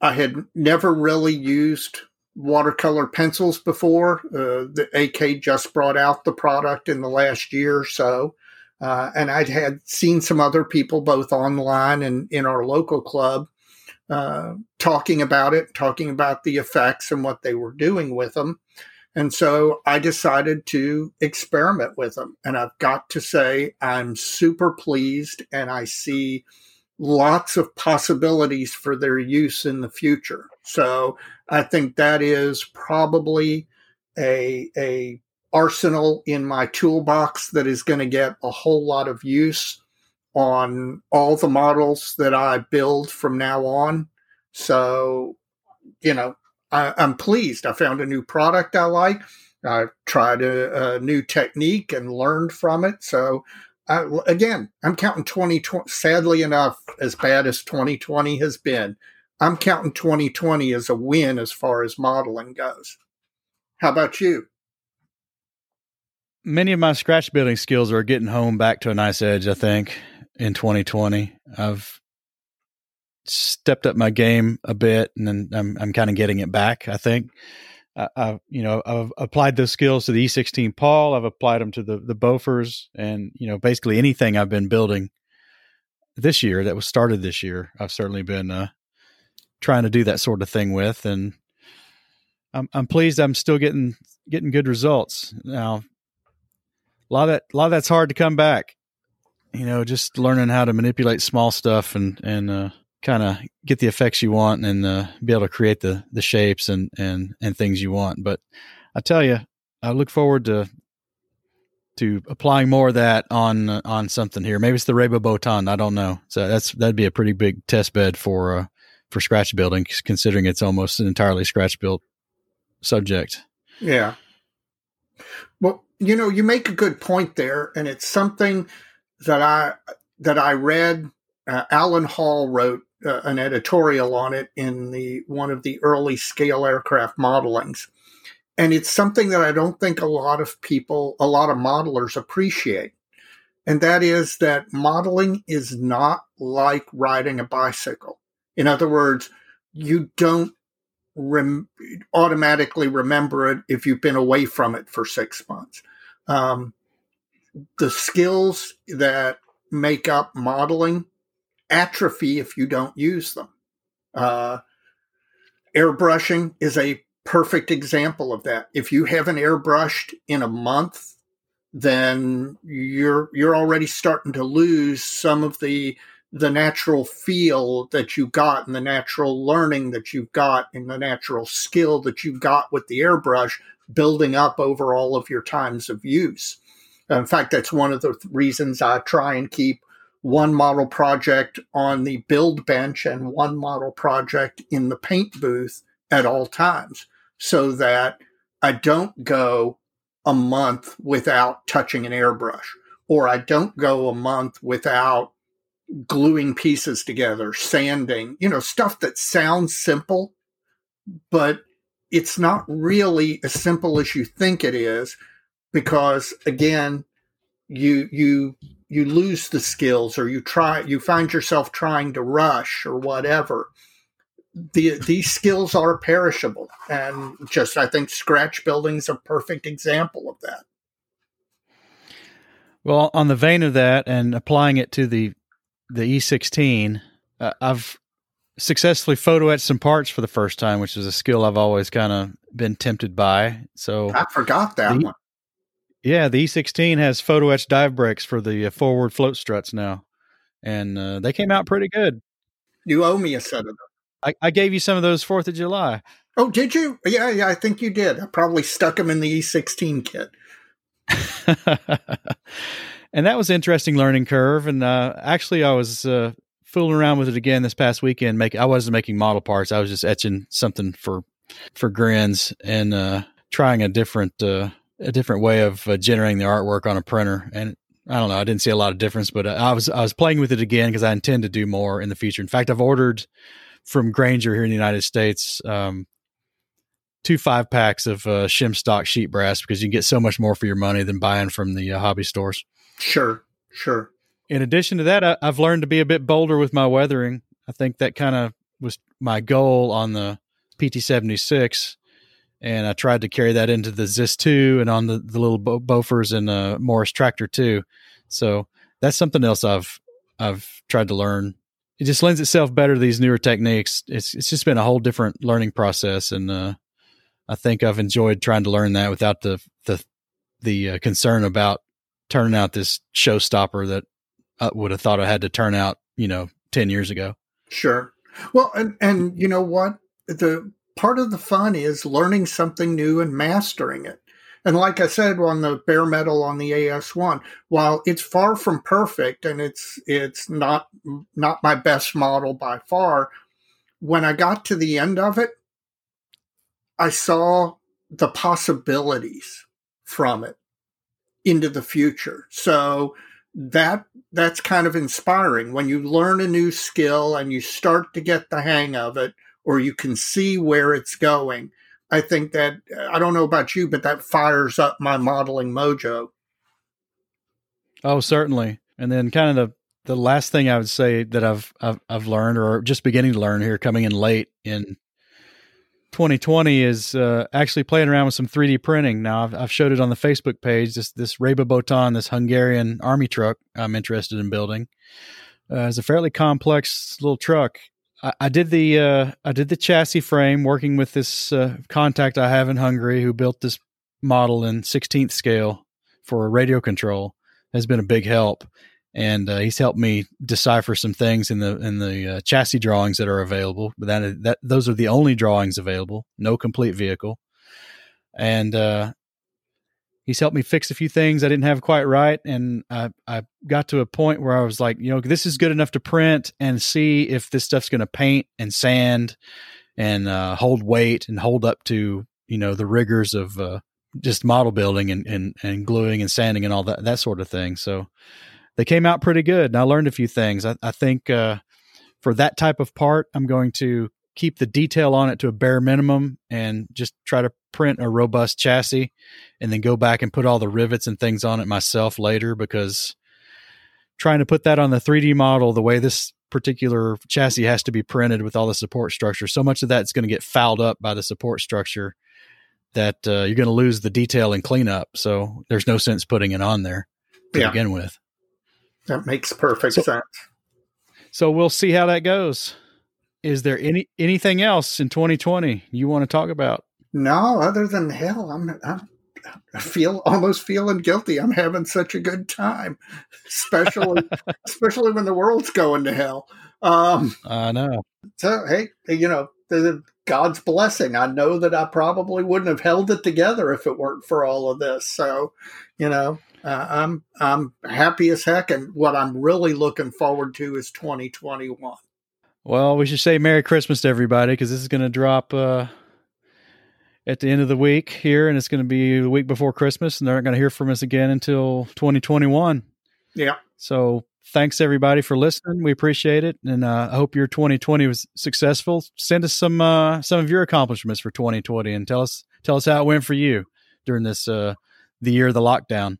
I had never really used watercolor pencils before. Uh, the AK just brought out the product in the last year or so. Uh, and I'd had seen some other people, both online and in our local club, uh, talking about it, talking about the effects and what they were doing with them. And so I decided to experiment with them. And I've got to say, I'm super pleased and I see lots of possibilities for their use in the future. So I think that is probably a a arsenal in my toolbox that is going to get a whole lot of use on all the models that I build from now on. So, you know, I, am pleased. I found a new product I like. I tried a, a new technique and learned from it. So, I, again, I'm counting 2020. Sadly enough, as bad as 2020 has been, I'm counting 2020 as a win as far as modeling goes. How about you? Many of my scratch building skills are getting home back to a nice edge, I think, in 2020. I've stepped up my game a bit and I'm, I'm kind of getting it back, I think. I, you know I've applied those skills to the E16 Paul. I've applied them to the the Bofors, and you know basically anything I've been building this year that was started this year. I've certainly been uh, trying to do that sort of thing with, and I'm I'm pleased I'm still getting getting good results. Now, a lot of that a lot of that's hard to come back. You know, just learning how to manipulate small stuff and and uh, kind of get the effects you want and uh, be able to create the the shapes and and and things you want. But I tell you, I look forward to to applying more of that on uh, on something here. Maybe it's the Rába Botond. I don't know. So that's that'd be a pretty big test bed for uh, for scratch building, considering it's almost an entirely scratch built subject. Yeah. Well, you know, you make a good point there, and it's something that I that I read. Uh, Alan Hall wrote uh, an editorial on it in the one of the early scale aircraft modelings, and it's something that I don't think a lot of people, a lot of modelers appreciate. And that is that modeling is not like riding a bicycle. In other words, you don't rem- automatically remember it if you've been away from it for six months. Um, the skills that make up modeling atrophy if you don't use them. Uh, airbrushing is a perfect example of that. If you haven't airbrushed in a month, then you're you're already starting to lose some of the the natural feel that you got and the natural learning that you've got and the natural skill that you've got with the airbrush building up over all of your times of use. In fact, that's one of the reasons I try and keep one model project on the build bench and one model project in the paint booth at all times so that I don't go a month without touching an airbrush or I don't go a month without gluing pieces together, sanding, you know, stuff that sounds simple, but it's not really as simple as you think it is because again, you you you lose the skills or you try you find yourself trying to rush or whatever. The, these skills are perishable and just i think scratch building is a perfect example of that. Well on the vein of that and applying it to the the e16 uh, i've successfully photo etched some parts for the first time which is a skill i've always kind of been tempted by so i forgot that the, one yeah the e16 has photo etched dive brakes for the uh, forward float struts now and uh, they came out pretty good you owe me a set of them I, I gave you some of those Fourth of July. Oh, did you? Yeah, yeah, I think you did. I probably stuck them in the E16 kit. [LAUGHS] and that was an interesting learning curve. And uh, actually, I was uh, fooling around with it again this past weekend. Make I wasn't making model parts. I was just etching something for for grins and uh, trying a different uh, a different way of uh, generating the artwork on a printer. And I don't know. I didn't see a lot of difference, but I was I was playing with it again because I intend to do more in the future. In fact, I've ordered from Grainger here in the United States. Um, two five packs of uh, shim stock sheet brass because you can get so much more for your money than buying from the uh, hobby stores. Sure, sure. In addition to that, I, have learned to be a bit bolder with my weathering. I think that kind of was my goal on the PT seventy six, and I tried to carry that into the Zis two and on the, the little Bo- Bofors and uh, Morris tractor too. So that's something else I've I've tried to learn it just lends itself better to these newer techniques. It's it's just been a whole different learning process, and uh, I think I've enjoyed trying to learn that without the the the uh, concern about turning out this showstopper that I would have thought I had to turn out, you know, ten years ago. Sure. Well, and and you know what the part of the fun is learning something new and mastering it. And like I said on the bare metal on the AS1, while it's far from perfect and it's it's not not my best model by far, when I got to the end of it, I saw the possibilities from it into the future. So that that's kind of inspiring when you learn a new skill and you start to get the hang of it or you can see where it's going I think that uh, I don't know about you, but that fires up my modeling mojo. Oh, certainly. And then kind of the the last thing I would say that I've I've, I've learned or just beginning to learn here, coming in late in 2020, is uh, actually playing around with some 3D printing. Now I've, I've showed it on the Facebook page. This this Rába Botond, this Hungarian army truck, I'm interested in building. Uh, it's a fairly complex little truck, I, I did the uh, I did the chassis frame working with this uh, contact I have in Hungary who built this model in 16th scale for a radio control has been a big help and uh, he's helped me decipher some things in the in the uh, chassis drawings that are available. But that that those are the only drawings available, no complete vehicle. And uh, he's helped me fix a few things I didn't have quite right, and I I got to a point where I was like, you know, this is good enough to print and see if this stuff's going to paint and sand and uh, hold weight and hold up to you know the rigors of uh, just model building and, and and gluing and sanding and all that that sort of thing. So they came out pretty good, and I learned a few things. I, I think uh, for that type of part, I'm going to keep the detail on it to a bare minimum and just try to print a robust chassis and then go back and put all the rivets and things on it myself later because trying to put that on the 3D model the way this particular chassis has to be printed with all the support structure so much of that's going to get fouled up by the support structure that uh, you're going to lose the detail and cleanup so there's no sense putting it on there to yeah. begin with that makes perfect so, sense so we'll see how that goes is there any anything else in 2020 you want to talk about? No, other than hell, I'm, I'm I feel almost feeling guilty. I'm having such a good time, especially [LAUGHS] especially when the world's going to hell. Um, I know. So hey, you know, the, God's blessing. I know that I probably wouldn't have held it together if it weren't for all of this. So, you know, uh, I'm I'm happy as heck, and what I'm really looking forward to is 2021. Well, we should say Merry Christmas to everybody because this is going to drop uh, at the end of the week here, and it's going to be the week before Christmas, and they're not going to hear from us again until 2021. Yeah. So thanks everybody for listening. We appreciate it, and uh, I hope your 2020 was successful. Send us some uh, some of your accomplishments for 2020, and tell us tell us how it went for you during this uh, the year of the lockdown.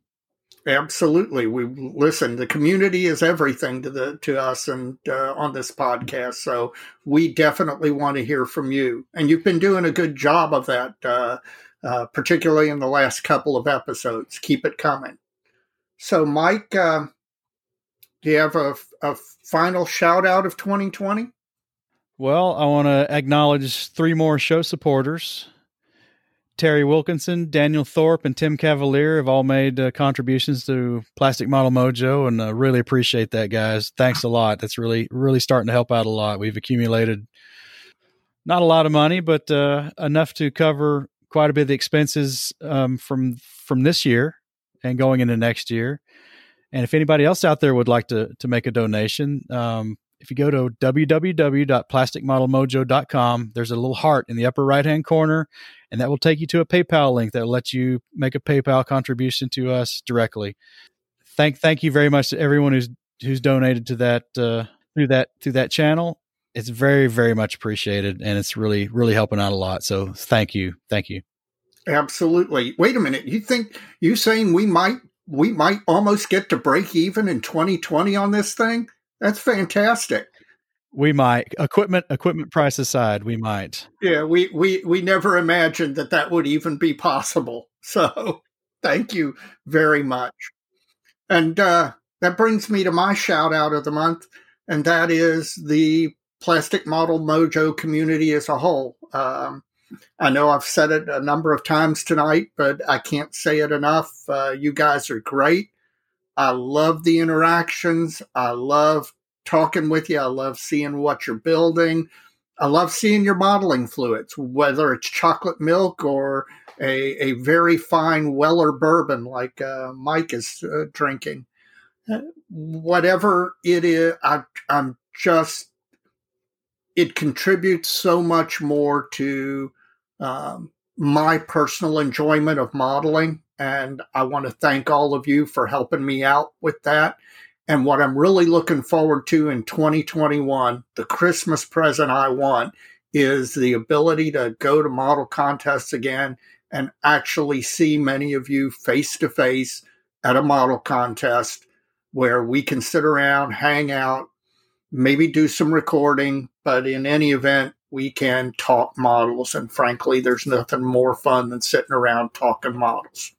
Absolutely. We listen. The community is everything to the to us and uh, on this podcast. So we definitely want to hear from you. And you've been doing a good job of that, uh, uh, particularly in the last couple of episodes. Keep it coming. So, Mike, uh, do you have a, a final shout out of 2020? Well, I want to acknowledge three more show supporters. Terry Wilkinson, Daniel Thorpe, and Tim Cavalier have all made uh, contributions to Plastic Model Mojo, and uh, really appreciate that, guys. Thanks a lot. That's really, really starting to help out a lot. We've accumulated not a lot of money, but uh, enough to cover quite a bit of the expenses um, from from this year and going into next year. And if anybody else out there would like to to make a donation, um, if you go to www.plasticmodelmojo.com, there's a little heart in the upper right hand corner, and that will take you to a PayPal link that will let you make a PayPal contribution to us directly. Thank thank you very much to everyone who's who's donated to that uh, through that through that channel. It's very very much appreciated, and it's really really helping out a lot. So thank you, thank you. Absolutely. Wait a minute. You think you saying we might we might almost get to break even in 2020 on this thing? That's fantastic. We might equipment equipment price aside, we might. Yeah, we we we never imagined that that would even be possible. [LAUGHS] So, thank you very much. And uh, that brings me to my shout out of the month, and that is the Plastic Model Mojo community as a whole. Um, I know I've said it a number of times tonight, but I can't say it enough. Uh, you guys are great. I love the interactions. I love talking with you. I love seeing what you're building. I love seeing your modeling fluids, whether it's chocolate milk or a, a very fine Weller bourbon like uh, Mike is uh, drinking. Whatever it is, I, I'm just, it contributes so much more to um, my personal enjoyment of modeling and I want to thank all of you for helping me out with that. And what I'm really looking forward to in 2021, the Christmas present I want is the ability to go to model contests again and actually see many of you face to face at a model contest where we can sit around, hang out, maybe do some recording, but in any event, we can talk models. And frankly, there's nothing more fun than sitting around talking models.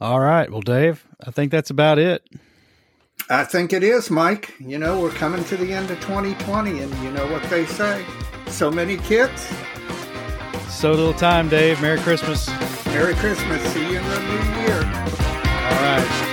All right. Well, Dave, I think that's about it. I think it is, Mike. You know, we're coming to the end of 2020, and you know what they say so many kits. So little time, Dave. Merry Christmas. Merry Christmas. See you in the new year. All right.